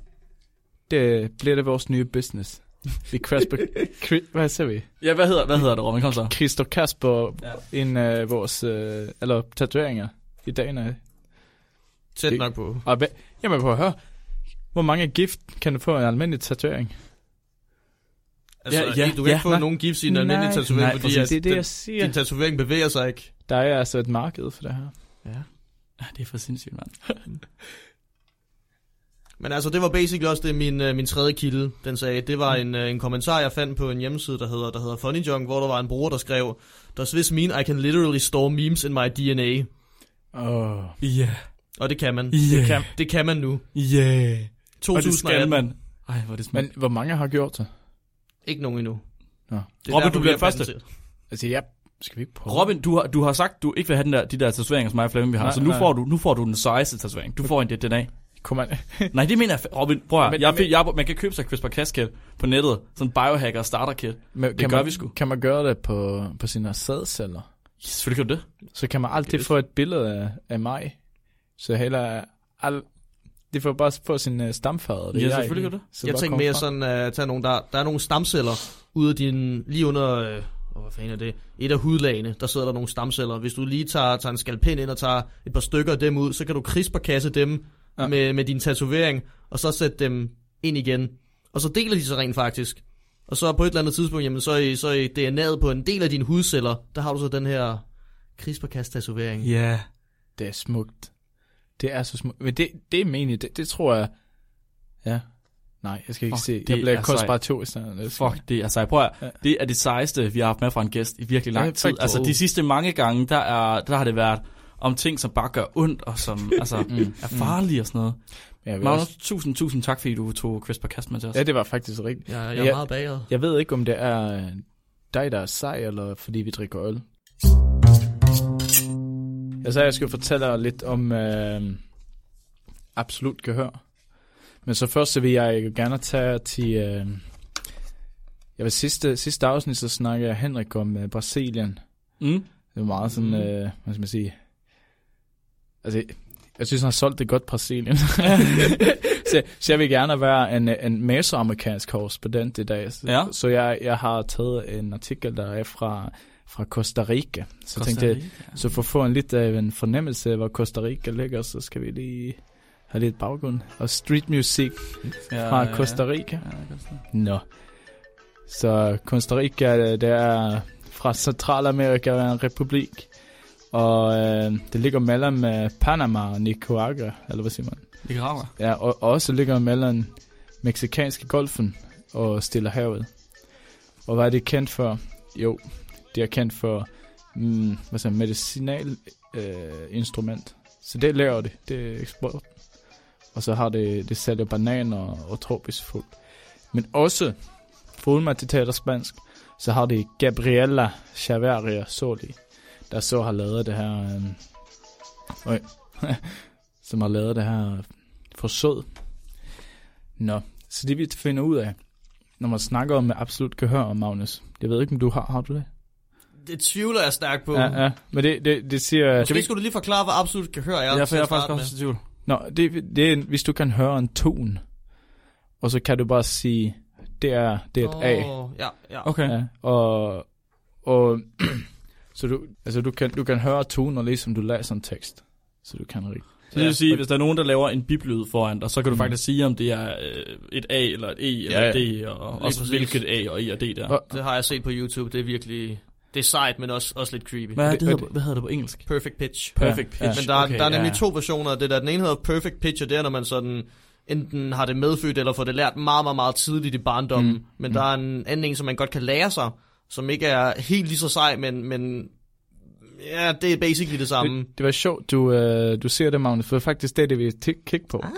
Det bliver det vores nye business. Vi CRISPR... Cri- hvad siger vi? Ja, hvad hedder, hvad hedder det, Robin? Kom så. Christo Kasper Ja. en af vores... Øh, eller tatoveringer i dagene. Tæt nok på. Og hvad, jamen prøv at høre. Hvor mange gift kan du få en almindelig tatovering? Altså, Ja, ja, du kan ja, ikke få nej. nogen gifts i en almindelig tatovering, nej, fordi præcis. at Det er det, den, jeg siger. din tatovering bevæger sig ikke. Der er altså et marked for det her. Ja, det er for sindssygt, mand. Men altså, det var basically også det, min, øh, min tredje kilde, den sagde. Det var en, øh, en kommentar, jeg fandt på en hjemmeside, der hedder, der hedder Funny Junk, hvor der var en bruger, der skrev, Does this mean I can literally store memes in my DNA? Åh. Oh. Ja, Og det kan man. Ja. Det, kan, det kan man nu. ja. Og det 2018. skal man. Ej, hvor er det smukt. Men hvor mange har gjort det? Ikke nogen endnu. Nå. Det Robin, derfor, du bliver er første. til. Altså, jeg... Skal vi ikke prøve? Robin, du har, du har sagt, du ikke vil have den der, de der tatoveringer, som mig og Flemming vi har, Nej, så nu nej. får, du, nu får du den sejeste tatovering. Du får en DNA. Kunne man... Nej, det mener jeg, Robin, prøv at, Men- jeg, men- jeg, man kan købe sig CRISPR-Cas-kit på nettet, sådan en biohacker starter kit. Men, kan gør man, vi sgu. Kan man gøre det på, på sine sædceller? Ja, selvfølgelig kan du det. Så kan man altid få et billede af, af mig. Så heller... Al, de får bare få sin uh, stamfader. Det Ja, selvfølgelig du det. Så Jeg tænker mere frem. sådan, at tage nogle, der, der er nogle stamceller ude af din, lige under, øh, åh, hvad fanden er det, et af hudlagene, der sidder der nogle stamceller. Hvis du lige tager, tager en skalpen ind og tager et par stykker af dem ud, så kan du CRISPR-kasse dem Ja. ja. med, med din tatovering, og så sætte dem ind igen. Og så deler de sig rent faktisk. Og så på et eller andet tidspunkt, jamen så i, så i DNA'et på en del af dine hudceller, der har du så den her CRISPR-Cas-tatovering. Ja. Det er smukt. Det er så smukt. Men det, det er meningen. Det, det tror jeg... Ja. Nej, jeg skal ikke Fuck, se. det Jeg bliver er konspiratorisk. sådan. Fuck, det er sej. Prøv at, Ja. det er det sejeste, vi har haft med fra en gæst i virkelig lang Ja, tid. Altså de sidste mange gange, der, er, der har det været om ting, som bare gør ondt, og som altså, Mm. er farlige og sådan noget. Jeg, vil Magnus, også, tusind, tusind tak, fordi du tog CRISPR-Cas med til os. ja, det var faktisk rigtigt. Jeg, jeg er Ja. meget bagret. Jeg ved ikke, om det er dig, der er sej, eller fordi vi drikker øl. Jeg sagde, at jeg skulle fortælle dig lidt om øh, absolut gehør. Men så først så vil jeg gerne tage til... Øh, jeg vil sidste, sidste afsnit, så snakkede jeg Henrik om øh, Brasilien. Mm. Det var meget sådan, Mm. øh, hvad skal man sige... Altså, jeg synes, han har solgt det godt, Brasilien. så, så jeg vil gerne være en, en mesoamerikansk korrespondent i dag. Så, Ja. så jeg, jeg har taget en artikel, der er fra, fra Costa Rica. Så jeg tænkte, jeg, så for at få en lidt af en fornemmelse af, hvor Costa Rica ligger, så skal vi lige have lidt baggrund. Og street music fra Costa Rica. Ja, ja, Costa. Nå. Så Costa Rica, det er fra Centralamerika og er en republik. Og øh, det ligger mellem øh, Panama og Nicaragua, eller hvad siger man? Nicaragua. Ja, og, og også ligger mellem Meksikanske golfen og Stillehavet. Og hvad er det kendt for? Jo, det er kendt for mm, hvad siger, medicinal øh, instrument. Så det laver det, det er eksport. Og så har det, det sælger bananer og, tropisk fugl. Men også, foruden mig til teater spansk, så har det Gabriela Chavarria Soli, der så har lavet det her, øh, øj, som har lavet det her forsøg. Nå, så det vi finder ud af, når man snakker om absolut gehør, Magnus. Jeg ved ikke, om du har, har du det? Det tvivler jeg stærkt på. Ja, ja. Men det, det, det siger... Måske skulle du lige forklare, hvad absolut kan høre er. Ja, for jeg er faktisk også i tvivl. Nå, det, det er, hvis du kan høre en tone, og så kan du bare sige, det er, det er et A. Åh, Ja, ja. Okay. Ja, og Og så du, altså du kan, du kan høre toner, ligesom du læser en tekst. Så du kan rigtig. Så det vil sige, hvis der er nogen, der laver en biblyd foran dig, så kan du Mm. faktisk sige, om det er øh, et A eller et E eller Ja, et ja. D, og også hvilket A og E og D der. Det har jeg set på YouTube. Det er virkelig... Det er sejt, men også, også lidt creepy. Hvad, er det- det, hedder, hvad hedder det på engelsk? Perfect pitch. Perfect Ja, pitch. Men der, er, okay, der er nemlig ja. to versioner af det der. Den ene hedder perfect pitch, og det er, når man sådan enten har det medfødt, eller får det lært meget, meget, meget tidligt i barndommen. Mm. Men Mm. der er en anden en, som man godt kan lære sig, som ikke er helt lige så sej, men, men ja, det er basically det samme. det, det var sjovt, du, øh, du siger det, Magnus, for det er faktisk det, det vi kigge på. Ah,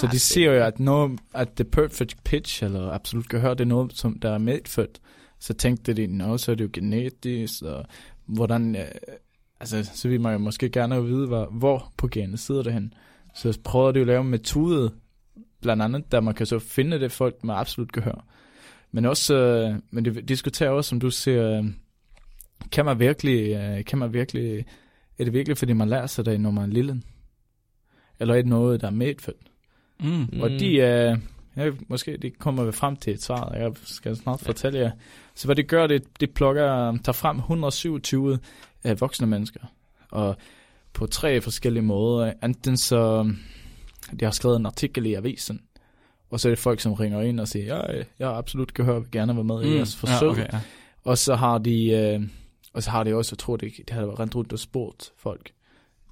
så de siger jo, at, noget, at the perfect pitch, eller absolut gehør, det er noget, som der er medfødt. Så tænkte de, nå, så er det jo genetisk, og hvordan... Øh, altså, så vil man jo måske gerne vide, hvor, hvor på genet sidder det hen. Så prøver de jo at lave en metode, blandt andet, der man kan så finde det folk med absolut gehør. Men også, øh, men det diskuterer også, som du siger, øh, kan man virkelig, øh, kan man virkelig, er det virkelig, fordi man lærer sig det, når man er lille? Eller er det noget, der er medfødt? Mm. Mm. Og de, øh, ja, måske de kommer vi frem til et svar, jeg skal snart fortælle jer. Så hvad det gør, det, det plukker, tager frem 127 øh, voksne mennesker, og på tre forskellige måder. Enten så, de har skrevet en artikel i avisen, og så er det folk, som ringer ind og siger, ja, jeg har absolut gehør, vil gerne være med i jeres forsøg. Mm. Ja, okay, ja. Og så har de, øh, og så har de også, jeg tror, det, det har rendt rundt og spurgt folk,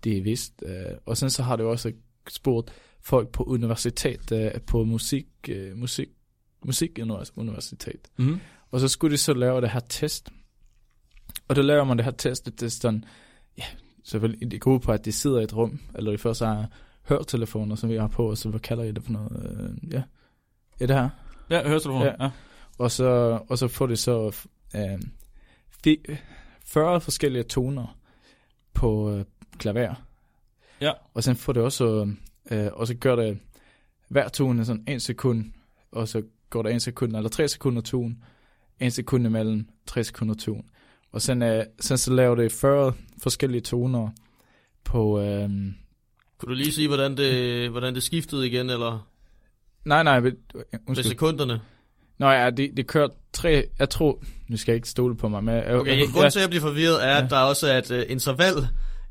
de er vist. Øh, og sen så har de også spurgt folk på universitet, øh, på musik, øh, musik, musikuniversitet. Mm. Og så skulle de så lave det her test. Og der laver man det her test, det er sådan, ja, selvfølgelig, det går ud på, at de sidder i et rum, eller de først har hørtelefoner, som vi har på, og så hvad kalder I det for noget? Øh, ja, er det her? Ja, høretelefoner. Ja. Ja. Og så, og så får de så øh, fi- 40 forskellige toner på øh, klaver. Ja. Og så får det også, øh, og så gør det hver tone sådan en sekund, og så går der en sekund, eller tre sekunder tone, en sekund imellem, tre sekunder tone. Og sen, øh, sen så laver det 40 forskellige toner på, øh, Kunne du lige sige, hvordan det, hvordan det skiftede igen, eller nej, nej, ved- med undskyld. sekunderne? Nå ja, det, det kører tre, jeg tror, nu skal jeg ikke stole på mig, men... Jeg, Okay, jeg, grunden til, at jeg bliver forvirret, er, at Ja. der også er et uh, interval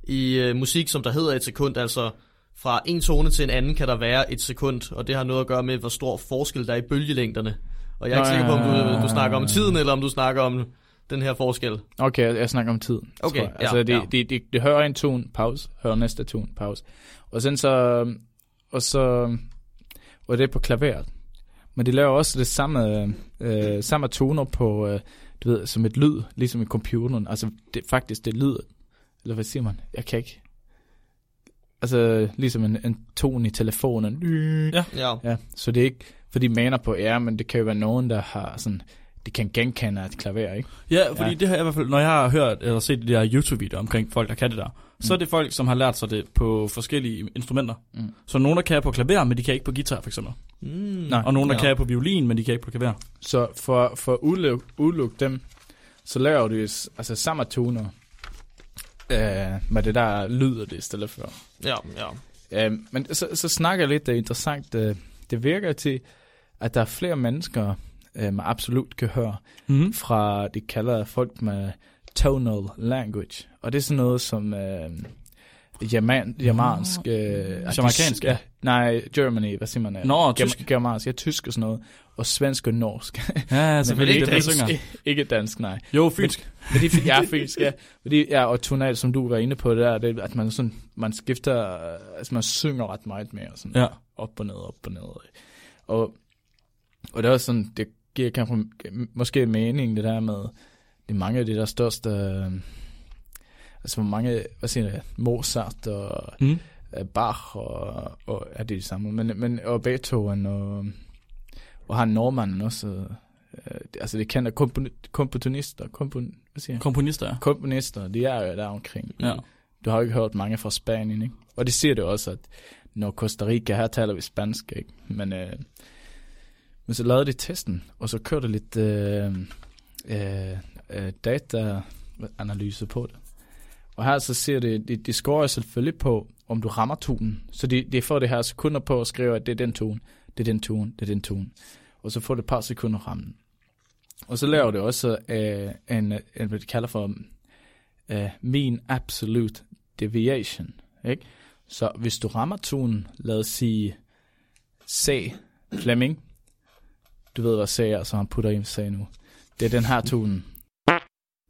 i uh, musik, som der hedder et sekund, altså fra en tone til en anden kan der være et sekund, og det har noget at gøre med, hvor stor forskel der er i bølgelængderne. Og jeg er ikke sikker på, om du, du snakker om tiden, eller om du snakker om den her forskel. Okay, jeg, jeg snakker om tid. Okay, ja, Altså, det, ja. det, det, det hører en tone, pause, hører næste tone, pause. Og sen så, og så, og det er på klaveret. Men de laver også det samme, øh, samme toner på, øh, du ved, som et lyd, ligesom i computeren. Altså, det, faktisk, det lyder, eller hvad siger man? Jeg kan ikke. Altså, ligesom en, en tone i telefonen. Ja. Ja. Ja, så det er ikke, for de mener på, ja, men det kan jo være nogen, der har sådan, de kan genkende et klaver, ikke? Ja, fordi Ja. det har jeg i hvert fald, når jeg har hørt eller set de der YouTube-videoer omkring folk, der kan det der, mm. så er det folk, som har lært sig det på forskellige instrumenter. Mm. Så nogen, der kan på klaver, men de kan ikke på guitar, for eksempel. Mm. Nej. Og nogen, der Ja. kan på violin, men de kan ikke på klaver. Så for, for at udelukke, dem, så laver s- altså samme toner øh, med det der lyder det i stedet for. Ja, ja. Øh, men så, så snakker jeg lidt, det er interessant, øh, det virker til, at der er flere mennesker øh, med absolut gehør, Mm. fra, de kalder folk med tonal language, og det er sådan noget som øh, German, germansk, øh, de- Jamaicansk, ja. nej, Germany, hvad siger man? Nå, Germ- tysk. Germansk, ja, tysk og sådan noget, og svensk og norsk. Ja, Men selvfølgelig. ikke Det synger. Ikke, dansk, nej. Jo, fynsk. Men de, ja, fynsk, ja. Fordi, ja, og tonal, som du var inde på, det der, det, at man sådan, man skifter, altså man synger ret meget mere, sådan Ja. op og ned, op og ned. Og, og det er også sådan, det giver kanskje måske mening, det der med, det er mange af de der største, øh, altså hvor mange, hvad siger jeg, Mozart og Mm. øh, Bach og, og er det de samme, men, men og Beethoven og, og han nordmanden også, øh, det- altså det kender kompon- komponister, kompon, hvad siger jeg? Komponister, ja. komponister, de er jo der omkring. Ja. Du har jo ikke hørt mange fra Spanien, ikke? Og det siger det også, at når Costa Rica, her taler vi spansk, ikke? Men, øh, men så lavede de testen, og så kørte lidt øh, øh, øh, dataanalyse på det. Og her så ser det, det, det scorer selvfølgelig på, om du rammer tonen. Så det, det får det her sekunder på at skrive, at det er den tone, det er den tone, det er den tone. Og så får det et par sekunder rammen. Og så laver det også øh, en, en, hvad de kalder for øh, mean absolute deviation. Ikke? Så hvis du rammer tonen, lad os sige C, Fleming. Du ved, hvad C er, så han putter i C nu. Det er den her tonen.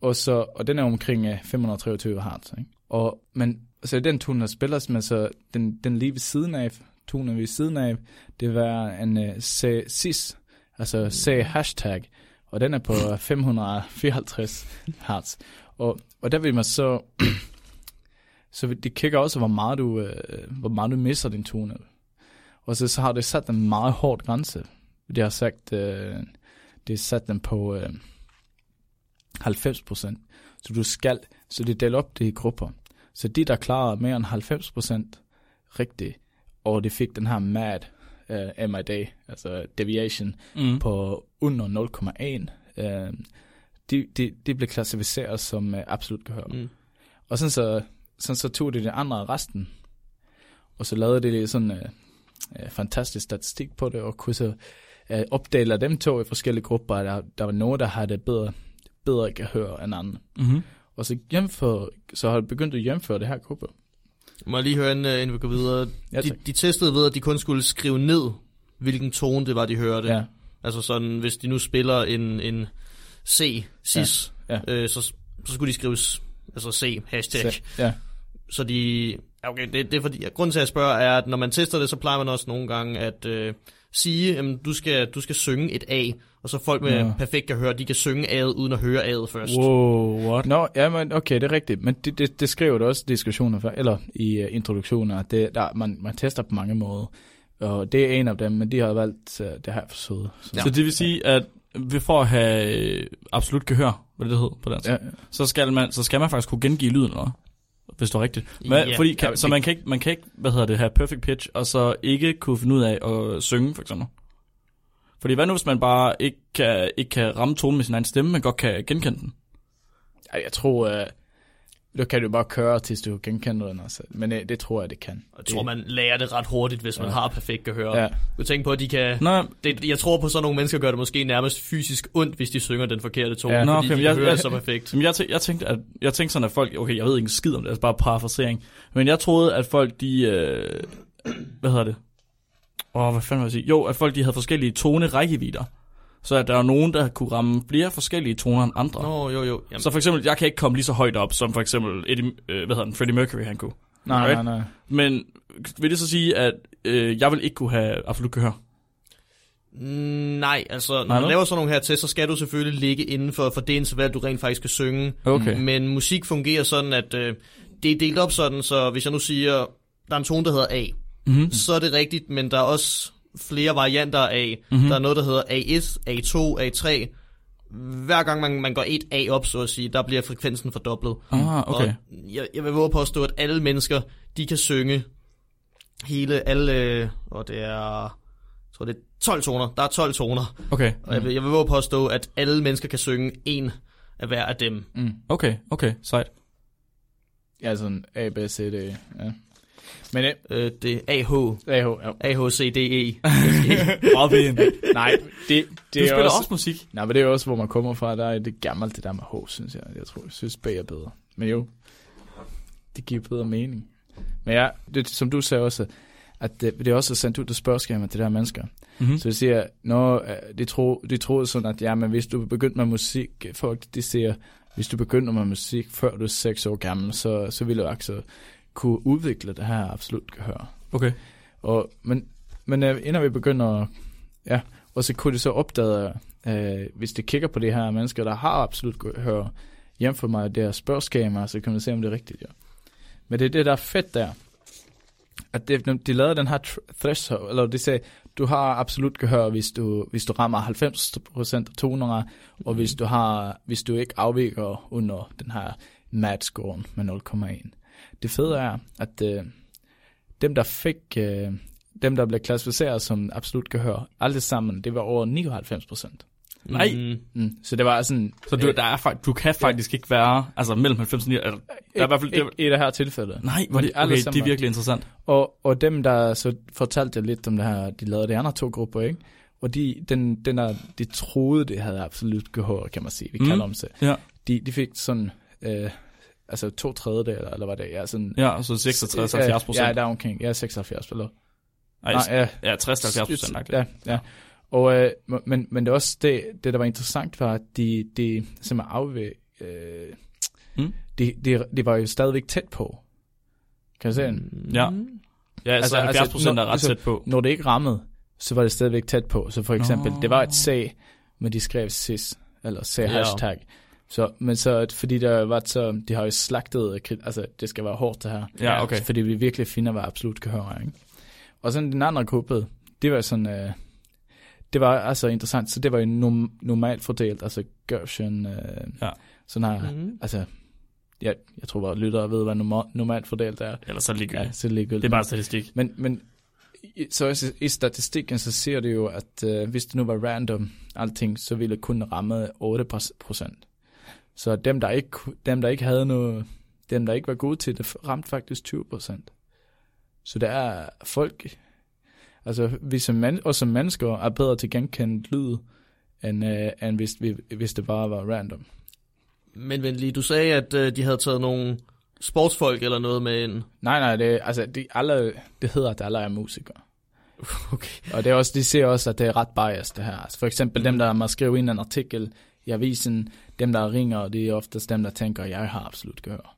Og, så, og den er omkring øh, 523 Hz. Ikke? Og, men så den tone, der spiller, men så den, den lige ved siden af, tonen ved siden af, det var en uh, C, cis, altså C hashtag, og den er på 554 Hz. Og, og der vil man så, så det kigger også, hvor meget du, uh, hvor meget du misser din tone. Og så, så har det sat en meget hård grænse. Det har sagt, uh, det har sat den på uh, 90 procent. Så du skal, så det deler op det i grupper. Så de, der klarede mere end 90 procent rigtigt, og de fik den her MAD, uh, MID, altså deviation, Mm. på under 0,1, øh, de, de, de blev klassificeret som uh, absolut gehør. Mm. Og sådan så, sådan så tog de det andre resten, og så lavede de sådan uh, uh, fantastisk statistik på det, og kunne så uh, opdele dem to i forskellige grupper. Der, der var nogen, der havde bedre, bedre gehør end andre. Mm-hmm. Og så, hjemfør, så har de begyndt at hjemføre det her gruppe. Må jeg lige høre, inden, øh, inden vi går videre. Ja, de, tak. de testede ved, at de kun skulle skrive ned, hvilken tone det var, de hørte. Ja, Altså sådan, hvis de nu spiller en, en C, cis, Ja, Øh, så, så skulle de skrive altså C, hashtag. så, ja, Så de... ja, Okay, det, det er fordi... Grunden til, at jeg spørger, er, at når man tester det, så plejer man også nogle gange at øh, sige, at du skal, du skal synge et A, og så folk med Ja. perfekt kan høre, de kan synge A'et, uden at høre A'et først. Wow, what? Nå, ja, men okay, det er rigtigt. Men det, det, det skriver du også i diskussioner, for, eller i uh, introduktioner, at det, der, man, man tester på mange måder. Og det er en af dem, men de har valgt uh, det her forsøg. Så, Ja. Så det vil sige, at vi for at have øh, absolut gehør, hvad det hedder på dansk, ja, så, skal man, så skal man faktisk kunne gengive lyden, eller? hvis det er rigtigt. Men, Ja. fordi, kan, Ja, så man kan, ikke, man kan ikke, hvad hedder det, have perfect pitch, og så ikke kunne finde ud af at synge, for eksempel. Fordi hvad nu, hvis man bare ikke kan, ikke kan ramme tonen med sin egen stemme, men godt kan genkende den? Ja, jeg tror, uh, du kan jo bare køre, til du genkender den. Altså. Men uh, det tror jeg, det kan. Jeg tror, man lærer det ret hurtigt, hvis man Ja. har perfekt gehør. Ja, Du tænker på, at de kan... Nå, Det, jeg tror på, at sådan nogle mennesker gør det måske nærmest fysisk ondt, hvis de synger den forkerte tone, Ja. Nå, fordi okay, de jeg- høre jeg- så perfekt. Som jeg, jeg, tænkte, at, jeg tænkte sådan, at folk, okay, jeg ved ikke en skid om det, altså bare parafrasering, men jeg troede, at folk, de, øh, hvad hedder det? Åh, hvad fanden vil jeg sige? Jo, at folk, de havde forskellige tone rækkevidder. Så at der er nogen, der kunne ramme flere forskellige toner end andre. Nå, jo, jo. Jamen, Så for eksempel, jeg kan ikke komme lige så højt op, som for eksempel Eddie, øh, hvad hedder den, Freddie Mercury, han kunne. nej, Right. nej, nej. Men vil det så sige, at øh, jeg vil ikke kunne have absolut gehør? Mm, Nej, altså, når Nej, man laver sådan nogle her tests, så skal du selvfølgelig ligge inden for, for det interval, du rent faktisk skal synge. Okay. Men musik fungerer sådan, at øh, det er delt op sådan, så hvis jeg nu siger, der er en tone, der hedder A, Mm-hmm. så er det rigtigt, men der er også flere varianter af. Mhm. Mm-hmm. Der er noget, der hedder A1, A2, A3. Hver gang man, man går et A op, så at sige, der bliver frekvensen fordoblet. Ah, okay. Og jeg, jeg vil våge påstå, at alle mennesker, de kan synge hele, alle, og det er, jeg tror det er 12 toner. Der er 12 toner. Okay. Og jeg vil, jeg vil våge påstå, at alle mennesker kan synge en af hver af dem. Mm. Okay, okay, sejt. Ja, sådan A, B, C, D, ja. Men uh, Øh, det er AH, AH, ja. A, H, C, D, E. Meget pænt. Nej, det, det Du er spiller også, også musik. Nej, men det er også, hvor man kommer fra. Der er det gammelt, det der med H, synes jeg. Jeg tror, jeg synes, B er bedre. Men jo, det giver bedre mening. Men ja, det, som du sagde også, at det, det er også sendt ud til spørgeskemaer til de her mennesker. Mm-hmm. Så de siger, når de, tro, de troede sådan, at ja, men hvis du begyndte med musik, folk de siger, hvis du begynder med musik, før du er 6 år gammel, så, så vil du altså kunne udvikle det her absolut gehør. Okay. Og, men, men inden vi begynder, ja, og så kunne de så opdage, øh, hvis de kigger på de her mennesker, der har absolut gehør, hjemfor mig deres spørgeskema, så kan man se, om det er rigtigt, ja. Men det er det, der er fedt der, at de, de lavede den her threshold, eller de sagde, du har absolut gehør, hvis du, hvis du rammer 90% af tonerne, og hvis du, har, hvis du ikke afviker under den her MAT-scoren med 0,1. Det fede er, at øh, dem, der fik, øh, dem, der blev klassificeret som absolut gehør, alle sammen, det var over 99 procent. Nej. Mm, Mm. Så det var sådan... Så du, der er, fakt- du kan faktisk ikke være, altså mellem 90 og 9, altså, der er i hvert fald, det, i det her tilfælde. nej, hvor det, okay, det er virkelig interessant. Og, og dem, der så fortalte lidt om det her, de lavede de andre to grupper, ikke? og de, den, den der, de troede, det havde absolut gehør, kan man sige. Vi Mm. kalder dem sig. Ja. De, de fik sådan, øh, altså to tredjedel, eller hvad det er, sådan... Ja, så 66-70 procent. Ja, der er omkring, ja, 76 eller Nej, Nej, ja, ja, 60-70 procent. Ja, ja. Og, øh, men, men det også det, det, der var interessant, var, at de, de simpelthen afvæg, øh, Mm. de, de, de var jo stadigvæk tæt på. Kan du se den? Ja. Ja, altså, Altså, 70 procent altså, er ret altså- tæt på. Når det ikke rammede, så var det stadigvæk tæt på. Så for eksempel, Nå. det var et sag, men de skrev sis, eller sag Ja. Så, men så, fordi der var så, de har jo slagtet, altså det skal være hårdt det her. Ja, okay. Fordi vi virkelig finder, hvad absolut kan høre, ikke? Og sådan den andre gruppe, det var sådan, øh, det var altså interessant, så det var jo nom- normalt fordelt, altså Gershon, øh, Ja. sådan her, Mhm. altså, ja, jeg tror bare, lyttere ved, hvad norma- normalt fordelt er. Ellers så er det Ja, så er det ligegyldigt. Det er bare statistik. Men, men i- så i, i statistikken, så ser det jo, at øh, hvis det nu var random, alting, så ville det kun ramme 8%. Så dem, der ikke, dem, der ikke havde noget, dem, der ikke var gode til det, ramte faktisk 20%. Så der er folk, altså vi som, man, og som mennesker er bedre til genkendt lyd, end, øh, end hvis, vi, hvis det bare var random. Men vent lige, du sagde, at øh, de havde taget nogle sportsfolk eller noget med ind. Nej, nej, det, altså, de, alle, det hedder, at alle er musikere. Okay. Og det er også, de ser også, at det er ret biased, det her. Altså for eksempel dem, der må skrive ind en artikel i avisen, dem, der ringer, det er oftest dem, der tænker, jeg har absolut gehør.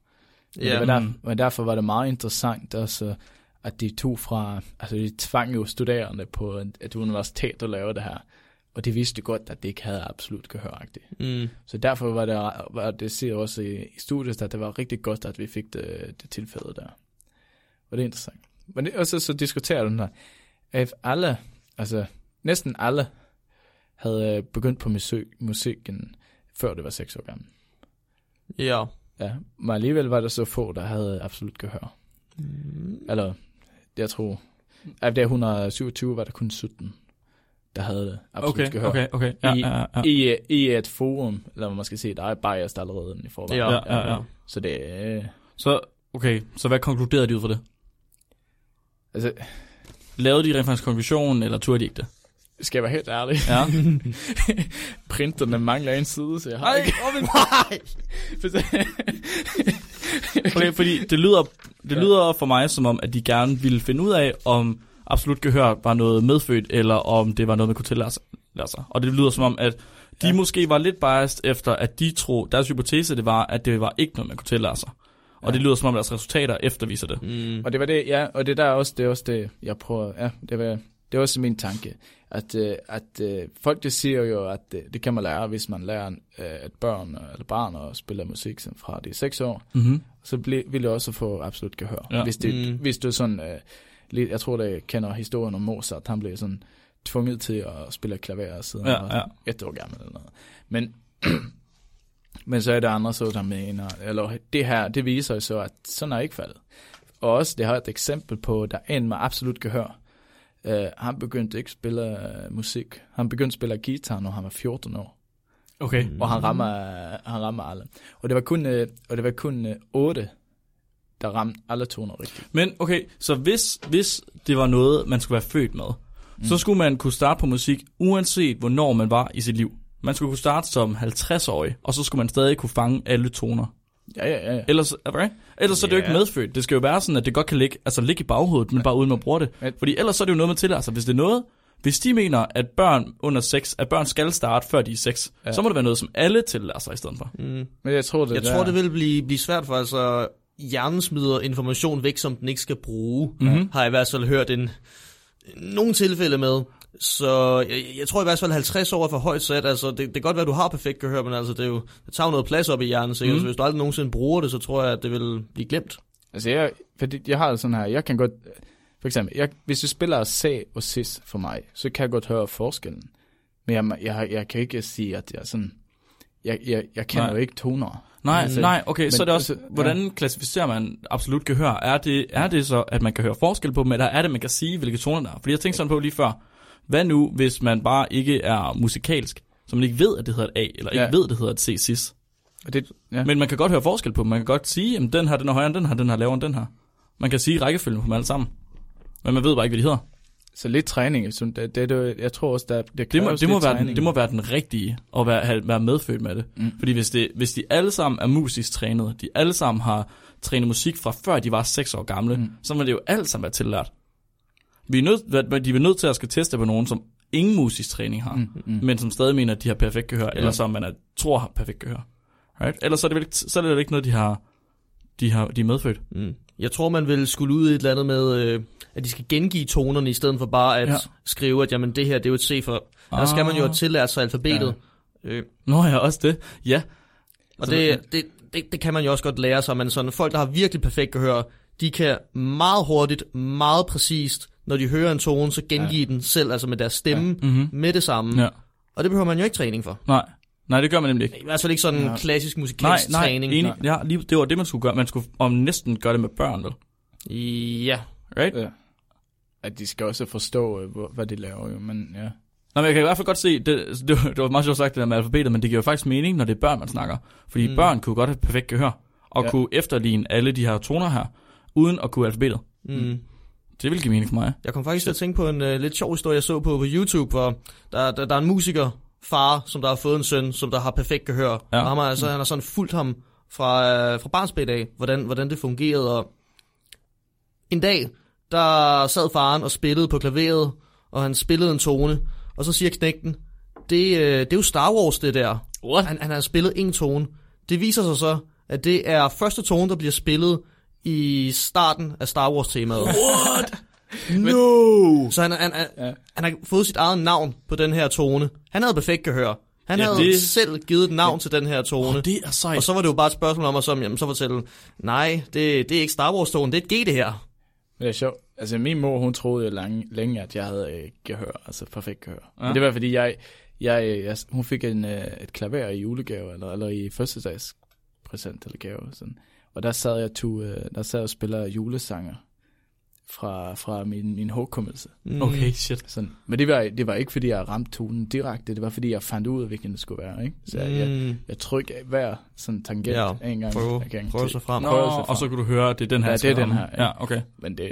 Men, Ja, var der, og derfor var det meget interessant også, at de tog fra, altså de tvang jo studerende på et, et universitet at lave det her. Og de vidste godt, at det ikke havde absolut gehøragtigt. Mm. Så derfor var det, var det ser også i, i studiet, at det var rigtig godt, at vi fik det, det tilfælde der. Og det er interessant. Men det, også så diskuterer den der, at alle, altså næsten alle, havde øh, begyndt på musik, musikken, før det var seks år gammel. Ja. Ja, men alligevel var der så få, der havde absolut gehør. Mm. Eller, jeg tror, af det 127 var der kun 17, der havde absolut Okay, gehør. okay, okay. Ja, I- ja, ja. I, I et forum, eller man skal sige, der er biased allerede i forvejen. Ja, Ja, ja, ja. Så det er, Så, okay, så hvad konkluderede de ud fra det? altså, Lavede de rent faktisk konklusionen, eller turde de ikke det? Skal jeg være helt ærlig, Ja. printerne mangler en side, så jeg har ikke. Nej! Okay, fordi det lyder, det Ja. lyder for mig som om, at de gerne ville finde ud af, om absolut gehør var noget medfødt, eller om det var noget, man kunne tillære sig. Og det lyder som om, at de Ja. måske var lidt biased efter, at de tro, deres hypotese det var, at det var ikke noget, man kunne tillære sig. Og Ja. det lyder som om, deres resultater efterviser det. Mm. Og det var det, ja, og det der er også, det er også det, jeg prøver, ja, det var, det er også min tanke, at, øh, at øh, folk det siger jo, at det, det kan man lære, hvis man lærer øh, et børn øh, eller barn at spille musik fra de er 6 år, Mm-hmm. så vil det også få absolut gehør. Ja. Hvis, det, Mm. hvis du sådan, øh, lidt, jeg tror, det kender historien om Mozart, han blev sådan tvunget til at spille klaver siden Ja, var ja. et år gammel eller noget. Men, men så er der andre så, der mener, eller det her, det viser jo så, at sådan er ikke faldet. Og også, det har et eksempel på, der er en med absolut gehør. Uh, han begyndte ikke at spille uh, musik. Han begyndte at spille guitar, når han var 14 år. Okay. Mm. Og han rammer, han rammer alle. Og det var kun, uh, og det var kun uh, 8, der ramte alle toner rigtigt. Men okay, så hvis, hvis det var noget, man skulle være født med, mm. så skulle man kunne starte på musik, uanset hvornår man var i sit liv. Man skulle kunne starte som 50-årig, og så skulle man stadig kunne fange alle toner. Ja, ja, ja. ja. Ellers, okay? ellers så er det jo ikke medfødt. Det skal jo være sådan, at det godt kan ligge, altså ligge i baghovedet, men bare uden man bruger det. Fordi ellers så er det jo noget, man tillader sig. Hvis det er noget, hvis de mener, at børn under 6, at børn skal starte, før de er 6, ja. Så må det være noget, som alle tillader sig i stedet for. Mm. Men jeg tror, det Jeg der, tror, det vil blive, blive svært for, altså hjernen smider information væk, som den ikke skal bruge. Mhm. Har jeg i hvert fald hørt en, nogle tilfælde med. Så jeg, jeg tror i hvert fald 50 år er for højt sat. Altså, det, det kan godt være, at du har perfekt gehør, men altså, det, er jo, det tager jo noget plads op i hjernen, sikkert. Mhm. Mm. Så hvis du aldrig nogensinde bruger det, så tror jeg, at det vil blive glemt. Altså, jeg, fordi jeg har det sådan her, jeg kan godt, for eksempel, jeg, hvis du spiller C og Cis for mig, så kan jeg godt høre forskellen. Men jeg, jeg, jeg kan ikke sige, at jeg sådan, jeg, jeg, jeg kender jo ikke toner. Nej, Altså, nej, okay, men så er det også, altså, ja. hvordan klassificerer man absolut gehør? Er det, er det så, at man kan høre forskel på dem, eller er det, man kan sige, hvilke toner der er? Fordi jeg tænkte sådan på lige før, hvad nu, hvis man bare ikke er musikalsk, så man ikke ved, at det hedder et A, eller ikke Ja. ved, at det hedder et C-cis. Og det, ja. Men man kan godt høre forskel på dem. Man kan godt sige, at den her, den er højere end den her, den her er lavere end den her. Man kan sige rækkefølgen på dem alle sammen. Men man ved bare ikke, hvad de hedder. Så lidt træning, så det, det, det, jeg tror også, der, det, Det må, det, må være den, det må være den rigtige, at være, have, være medfødt med det. Mm. Fordi hvis, det, hvis de alle sammen er musisk trænet, de alle sammen har trænet musik fra før de var 6 år gamle, mm. så må det jo alt sammen være tillært. Vi er nødt, de er nødt til at skal teste på nogen, som ingen musisk træning har, mm. Mm, men som stadig mener, at de har perfekt gehør, ja. eller som man er, tror har perfekt gehør. Right? Ellers så er det vel ikke, så er det vel ikke noget, de har, de har de er medfødt. Mm. Jeg tror, man vil skulle ud i et eller andet med, øh, at de skal gengive tonerne, i stedet for bare at Ja. skrive, at jamen, det her det er jo et C for... Ah. Der skal man jo have tillært sig alfabetet. Ja. Øh, Nå ja, også det. Ja. og det, det, det, det kan man jo også godt lære sig, men sådan, folk, der har virkelig perfekt gehør, de kan meget hurtigt, meget præcist, når de hører en tone, så gengive ja. den selv, altså med deres stemme, ja. Mm-hmm. med det samme. Ja. Og det behøver man jo ikke træning for. Nej. Nej, det gør man nemlig ikke. I hvert fald ikke sådan en Ja. klassisk Nej, musikalsk nej, træning. enig. Ja, lige, det var det, man skulle gøre. Man skulle om næsten gøre det med børn, vel? Ja. Right? Ja. At de skal også forstå, øh, hvad de laver, jo. Men ja. Nå, men jeg kan i hvert fald godt se, det, det, var, det var meget sjovt sagt det der med alfabetet, men det giver jo faktisk mening, når det er børn, man snakker. Fordi Mm. børn kunne godt have perfekt gehør, og ja. kunne efterligne alle de her toner her, uden at kunne alfabetet. Mm. Det vil give mening for mig. Jeg kom faktisk til at tænke på en uh, lidt sjov historie, jeg så på på YouTube, hvor der, der, der er en musiker, far, som der har fået en søn, som der har perfekt gehør. Ja. Og ham, har- altså, han har sådan fulgt ham fra, uh, fra barnsbed af, hvordan, hvordan det fungerede. Og en dag, der sad faren og spillede på klaveret, og han spillede en tone, og så siger knægten, det, uh, det er jo Star Wars det der. What? Han, han har spillet en tone. Det viser sig så, at det er første tone, der bliver spillet i starten af Star Wars-temaet. What? No! Så han, han, han, Ja. han har fået sit eget navn på den her tone. Han havde perfekt gehør. Han Ja, havde det... selv givet et navn ja. til den her tone. Oh, det er sejt. Og så var det jo bare et spørgsmål om at så, jamen, så fortælle, nej, det, det er ikke Star Wars-tonen, det er et G det her. Men det er sjovt. Altså, min mor, hun troede jo længe, længe at jeg havde øh, gehør, altså perfekt gehør. Ja. Men det var, fordi jeg, jeg, jeg, hun fik en, øh, et klaver i julegave, eller, eller i fødselsdags præsent eller gave. Sådan. Og der sad jeg, to, øh, der sad jeg og spiller julesanger fra, fra min, min hukommelse. Mm. Okay, shit. Sådan. Men det var, det var ikke, fordi jeg ramte tonen direkte, det var, fordi jeg fandt ud af, hvilken det skulle være. Ikke? Så jeg, jeg, Mm. jeg tryk hver sådan tangent Ja, en gang. prøv- ad gangen prøv sig frem. Nå, Prøv sig frem. og så kunne du høre, at det er den her. Ja, det er den her, ja. Ja, okay. Men det,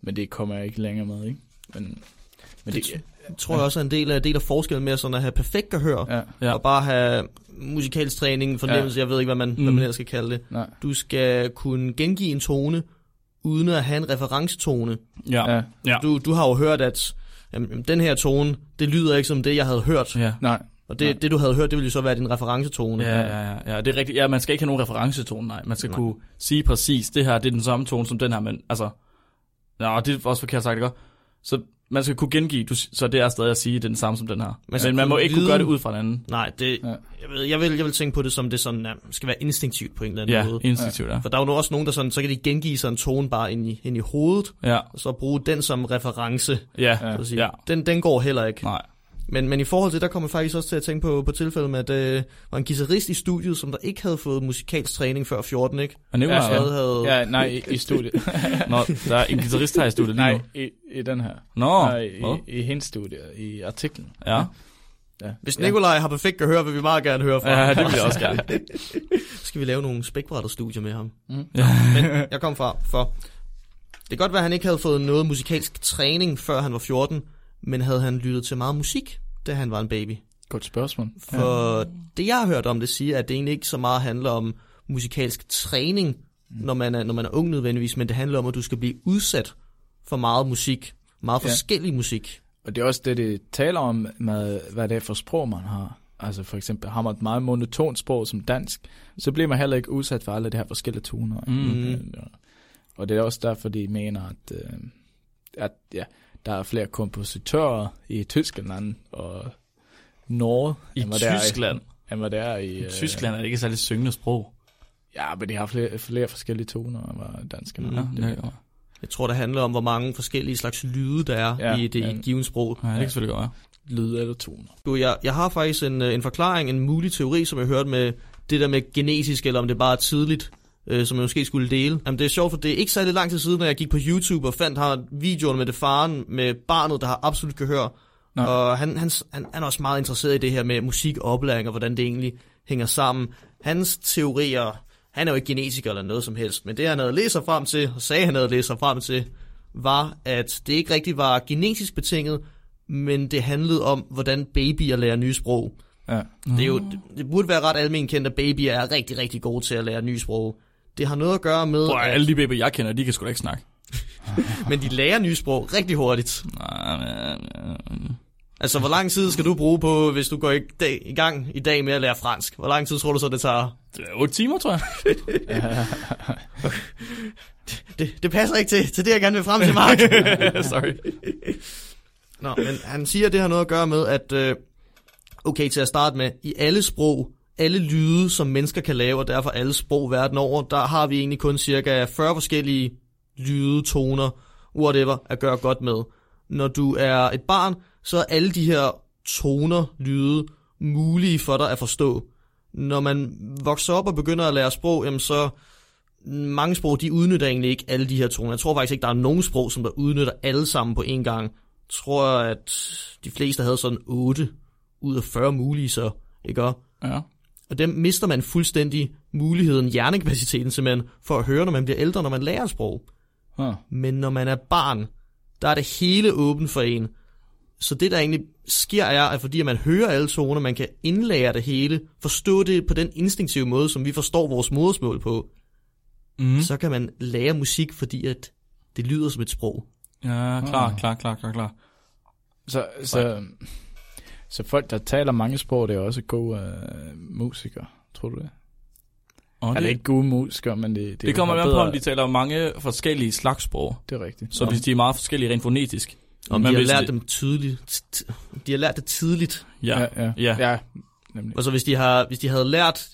men det kommer jeg ikke længere med, ikke? Men, men det, Det tror jeg også er en del af, del af forskellen med sådan at have perfekt gehør, ja. og bare have musikalsk træning, fornemmelse, ja. jeg ved ikke, hvad man, mm. hvad man ellers skal kalde det. nej. Du skal kunne gengive en tone, uden at have en referencetone. Ja. Ja, Ja. Du, du har jo hørt, at jamen, den her tone, det lyder ikke som det, jeg havde hørt. Ja. nej. Og det, Nej. det, du havde hørt, det ville jo så være din referencetone. Ja, ja, ja, ja, det er rigtigt. Ja, man skal ikke have nogen referencetone, nej. Man skal Nej. kunne sige præcis, det her det er den samme tone som den her, men altså... Ja, det er også forkert sagt, ikke? Så man skal kunne gengive, du, så det er stadig at sige, det er den samme som den her. Man Men, man må ikke kunne gøre det ud fra den anden. Nej, det, Ja. jeg, ved, jeg, vil, jeg vil tænke på det som det sådan, ja, skal være instinktivt på en eller anden Ja, måde. instinktivt, ja. For der er jo også nogen, der sådan, så kan de gengive sig en tone bare ind i, ind i hovedet, Ja, og så bruge den som reference. ja, Ja. Så at sige. ja. Den, den går heller ikke. Nej. Men, men i forhold til, der kommer jeg faktisk også til at tænke på, på tilfældet med, at øh, var en guitarist i studiet, som der ikke havde fået musikalsk træning før 14, ikke? Og Nicolaj, Ja, ja, Havde, havde, Ja, nej, i, i studiet. Nå, der er en guitarist her i studiet lige nej, nu. i, i den her. Nå, nej, hvad? i, i hendes studie, i artiklen. Ja. Ja. Hvis Nikolaj har perfekt gehør, vil vi meget gerne høre fra ja, ham. det vil jeg også gerne. Så skal vi lave nogle spækbrættet studier med ham. Mm. Ja. Men jeg kom fra, for det kan godt være, at han ikke havde fået noget musikalsk træning, før han var 14, men havde han lyttet til meget musik, da han var en baby. Godt spørgsmål. For ja. det, jeg har hørt om det, siger, at det egentlig ikke så meget handler om musikalsk træning, når man er, når man er ung nødvendigvis, men det handler om, at du skal blive udsat for meget musik, meget Ja. forskellig musik. Og det er også det, det taler om med, hvad det er for sprog, man har. Altså for eksempel, har man et meget monotont sprog som dansk, så bliver man heller ikke udsat for alle de her forskellige toner. Mm. Øh, Og det er også derfor, de mener, at, øh, at ja, der er flere kompositører i Tyskland og Norge, I der Tyskland. Er, end hvad det er i... I øh, Tyskland er det ikke særlig syngende sprog. Ja, men de har flere, flere forskellige toner, end hvad danskerne Mm. har. Ja, er, Jeg tror, det handler om, hvor mange forskellige slags lyde, der er Ja, ja, i det ja. givet sprog. ja, det kan selvfølgelig godt være. Lyd eller toner. Du, jeg, jeg har faktisk en, øh, en forklaring, en mulig teori, som jeg hørte med det der med genetisk, eller om det bare er tidligt, øh, som jeg måske skulle dele. Jamen, det er sjovt, for det er ikke særlig lang tid siden, når jeg gik på YouTube og fandt her videoerne med det faren, med barnet, der har absolut gehør. Nå. Og han, han, han, han er også meget interesseret i det her med musik og oplæring, og hvordan det egentlig hænger sammen. Hans teorier, han er jo ikke genetiker eller noget som helst, men det han havde læst sig frem til, og sagde han havde læst sig frem til, var, at det ikke rigtig var genetisk betinget, men det handlede om, hvordan babyer lærer nye sprog. Ja. Det, er jo, det, det burde være ret almindeligt kendt, at babyer er rigtig, rigtig gode til at lære nye sprog. Det har noget at gøre med, Prøv, at, alle de babyer, jeg kender, de kan sgu da ikke snakke. men de lærer nye sprog rigtig hurtigt. Altså, hvor lang tid skal du bruge på, hvis du går i, dag, i gang i dag med at lære fransk? Hvor lang tid tror du så, det tager? det er 8 timer, tror jeg. Det, det passer ikke til, til det, jeg gerne vil frem til, Mark. Sorry. Nå, men han siger, at det har noget at gøre med, at, øh, okay, til at starte med, i alle sprog, alle lyde, som mennesker kan lave, og derfor alle sprog verden over, der har vi egentlig kun cirka 40 forskellige lyde, toner, whatever, at gøre godt med. Når du er et barn, så er alle de her toner, lyde, mulige for dig at forstå. Når man vokser op og begynder at lære sprog, jamen så mange sprog, de udnytter egentlig ikke alle de her toner. Jeg tror faktisk ikke, der er nogen sprog, som der udnytter alle sammen på én gang. Jeg tror, at de fleste havde sådan 8 ud af 40 mulige, så ikke? Ja. Og dem mister man fuldstændig muligheden, hjernekapaciteten simpelthen, for at høre, når man bliver ældre, når man lærer sprog. Huh. Men når man er barn, der er det hele åbent for en. Så det, der egentlig sker, er, at fordi man hører alle toner, man kan indlære det hele, forstå det på den instinktive måde, som vi forstår vores modersmål på, Mm. så kan man lære musik, fordi at det lyder som et sprog. Ja, klar, Ah. klar, klar, klar, klar. Så, så, så folk, der taler mange sprog, det er også gode øh, musikere, tror du det? Og Eller det, ikke gode musikere, men det, det, det kommer an på, om de taler mange forskellige slags sprog. Det er rigtigt. Så hvis de er meget forskellige rent fonetisk. Om Men de har lært det- dem tydeligt. De har lært det tidligt. Ja, ja, ja. ja. nemlig. Og så hvis de, har, hvis de havde lært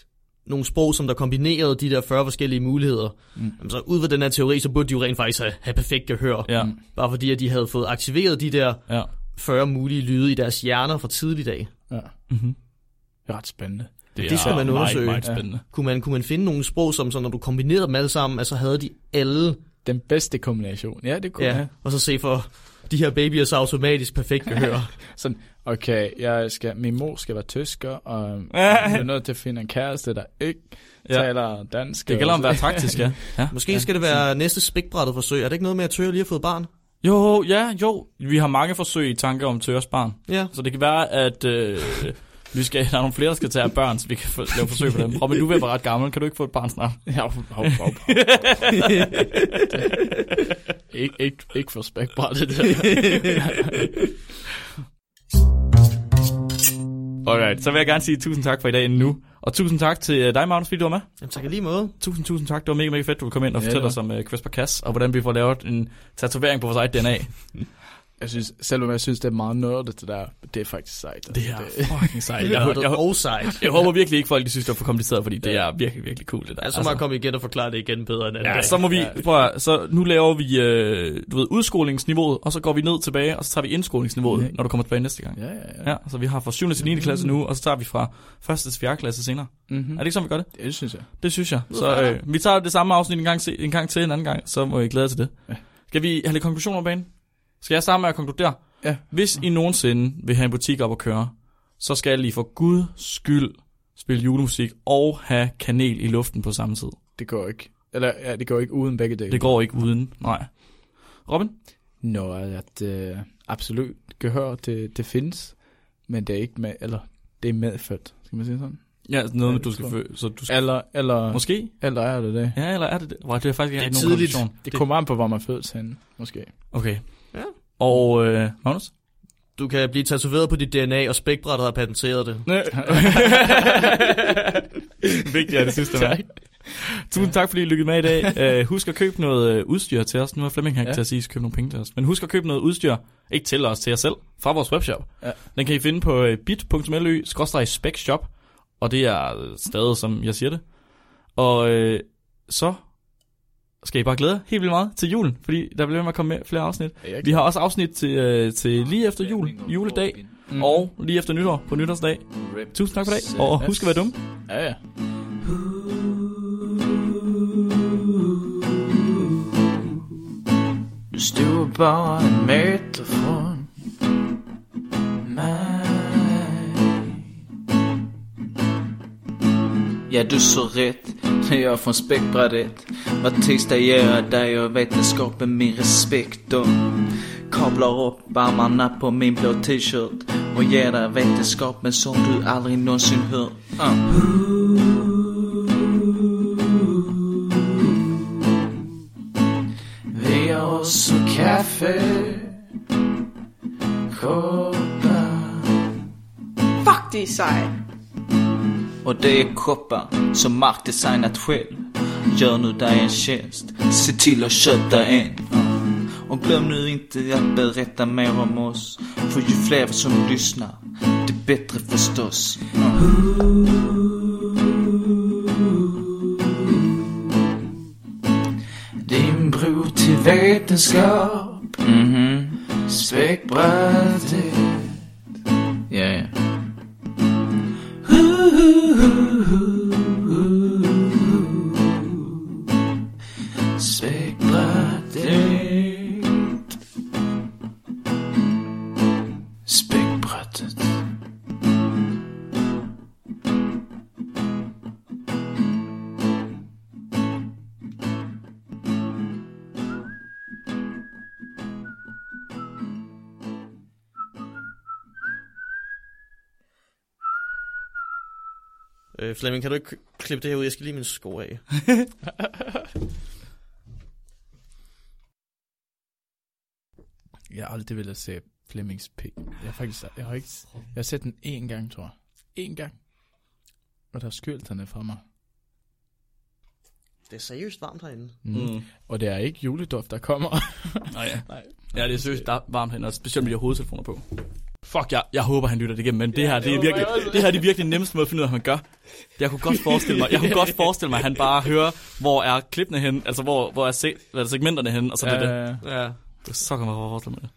nogle sprog, som der kombinerede de der 40 forskellige muligheder, Mm. jamen så ud fra den her teori, så burde de jo rent faktisk have, have perfekt gehør. ja, Mm. Bare fordi, at de havde fået aktiveret de der ja. 40 mulige lyde i deres hjerner fra tidlig dag. Ja. Mm-hmm. Det er ret spændende. Det, Det skal er man undersøge. Meget, meget spændende. Kunne man, kunne man finde nogle sprog, som så når du kombinerede dem alle sammen, altså havde de alle, Den bedste kombination. Ja, det kunne ja, ja. og så se for de her babyer så automatisk perfekt gehør. Sådan, okay, jeg skal, min mor skal være tysker, og jeg er nødt til at finde en kæreste, der ikke Ja. ja. taler dansk. Det gælder om at være taktisk, ja. ja. Måske ja, skal det være næste spækbrættet forsøg. Er det ikke noget med, at Tøger lige har fået barn? Jo, ja, jo. Vi har mange forsøg i tanker om Tøres barn. Ja. Så det kan være, at øh, vi skal, der er nogle flere, der skal tage af børn, så vi kan få, lave forsøg på dem. Robin, du vil være ret gammel. Kan du ikke få et barn snart? Ja, hop, hop, hop. ikke, ikke, ikke for spækbrættet. det der. Alright, så vil jeg gerne sige tusind tak for i dag nu. Og tusind tak til øh, dig, Magnus, fordi du var med. Jamen, tak i lige måde. Tusind, tusind tak. Det var mega, mega fedt, du komme ind og Ja, fortælle os om uh, CRISPR-Cas, og hvordan vi får lavet en tatovering på vores eget DNA. Jeg synes, selvom jeg synes, det er meget nørdet, det der, det er faktisk sejt. Det er fucking sejt. Det Jeg, er jeg, jeg, og sejt. jeg håber virkelig ikke, folk de synes, det er for kompliceret, fordi det er virkelig, virkelig cool, det der. Ja, så må jeg komme igen og forklare det igen bedre end anden Ja, dag. så må vi, Ja. prøv at, så nu laver vi, øh, du ved, udskolingsniveauet, og så går vi ned tilbage, og så tager vi indskolingsniveauet, Ja. når du kommer tilbage næste gang. Ja, ja, ja. Ja, så vi har fra 7. til 9. klasse nu, og så tager vi fra 1. til 4. klasse senere. Mm-hmm. Er det ikke sådan, vi gør det? Det synes jeg. Det synes jeg. Så øh, vi tager det samme afsnit en gang, til, en gang til en anden gang, så må I glæde jer til det. Ja. Skal vi have lidt konklusioner på banen? Skal jeg starte med at konkludere? Ja. Hvis I nogensinde vil have en butik op at køre, så skal I for Gud skyld spille julemusik og have kanel i luften på samme tid. Det går ikke. Eller, ja, det går ikke uden begge dele. Det går ikke uden. Nej. Robin? Nå, at øh, absolut gehør, det, det findes, men det er ikke med, eller det er medfødt, skal man sige sådan? Ja, noget med, det du skal fø, så du skal... Eller, eller, Måske? eller er det det? Ja, eller er det det? Wow, det er faktisk ikke Det er nogen tidligt. konklusion. Det kommer an på, hvor man fødes henne, måske. Okay. Ja. Og øh, Magnus? Du kan blive tatoveret på dit DNA, og spækbrættet har patenteret det. Vigtigt er det sidste, tak. Tusind tak, fordi I lykkede med i dag. Uh, husk at købe noget uh, udstyr til os. Nu har Flemming her ikke Ja. til at sige, at købe nogle penge til os. Men husk at købe noget udstyr, ikke til os, til jer selv, fra vores webshop. Ja. Den kan I finde på uh, bit.ly, specshop, og det er øh, stadig, som jeg siger det. Og uh, så skal I bare glæde helt vildt meget til julen, fordi der bliver med at komme med flere afsnit. Vi har også afsnit til, uh, til lige efter jul, juledag, Mm. og lige efter nytår, på nytårsdag. Tusind tak for dag, og husk at være dumme. Ja, ja. Hvis du var bare en metafor mig Ja, du så rätt när jag från späckbrädet Vad tisdag ger dig och vetenskapen min respekt och Kablar upp armarna på min blå t-shirt och ger dig vetenskapen som du aldrig någonsin hört. Uh. Vi har oss och kaffe, koppar Fuck, de er seje. Och det är koppar som Mark designat själv Gör nu dig en tjänst, se till att köta en. Mm. Och glöm nu inte att berätta mer om oss För ju fler som lyssnar, det bättre förstås. Mm. Din bro till vetenskap Mhm Späckbrädet Ja, ja. Späckbrädet Flemming, kan du ikke klippe det her ud? Jeg skal lige mine sko af. Jeg har aldrig ville se Flemmings pik. Jeg har faktisk, jeg har ikke, jeg har set den én gang, tror jeg. En gang. Og der skyldte han fra mig. Det er seriøst varmt herinde. Mm. Mm. Og det er ikke juleduft, der kommer. Nå ja. Nej. Ja, det er seriøst der er varmt herinde, og specielt med de hovedtelefoner på. Fuck, jeg, jeg håber, han lytter det igennem, men det her, det er virkelig, det her er de virkelig nemmeste måde at finde ud af, hvad man gør. Jeg kunne godt forestille mig, jeg kunne godt forestille mig, at han bare hører, hvor er klippene hen, altså hvor, hvor er, se, hvad er det, segmenterne hen, og så det er det. Øh, Ja. Det er så kommer jeg forestille mig det.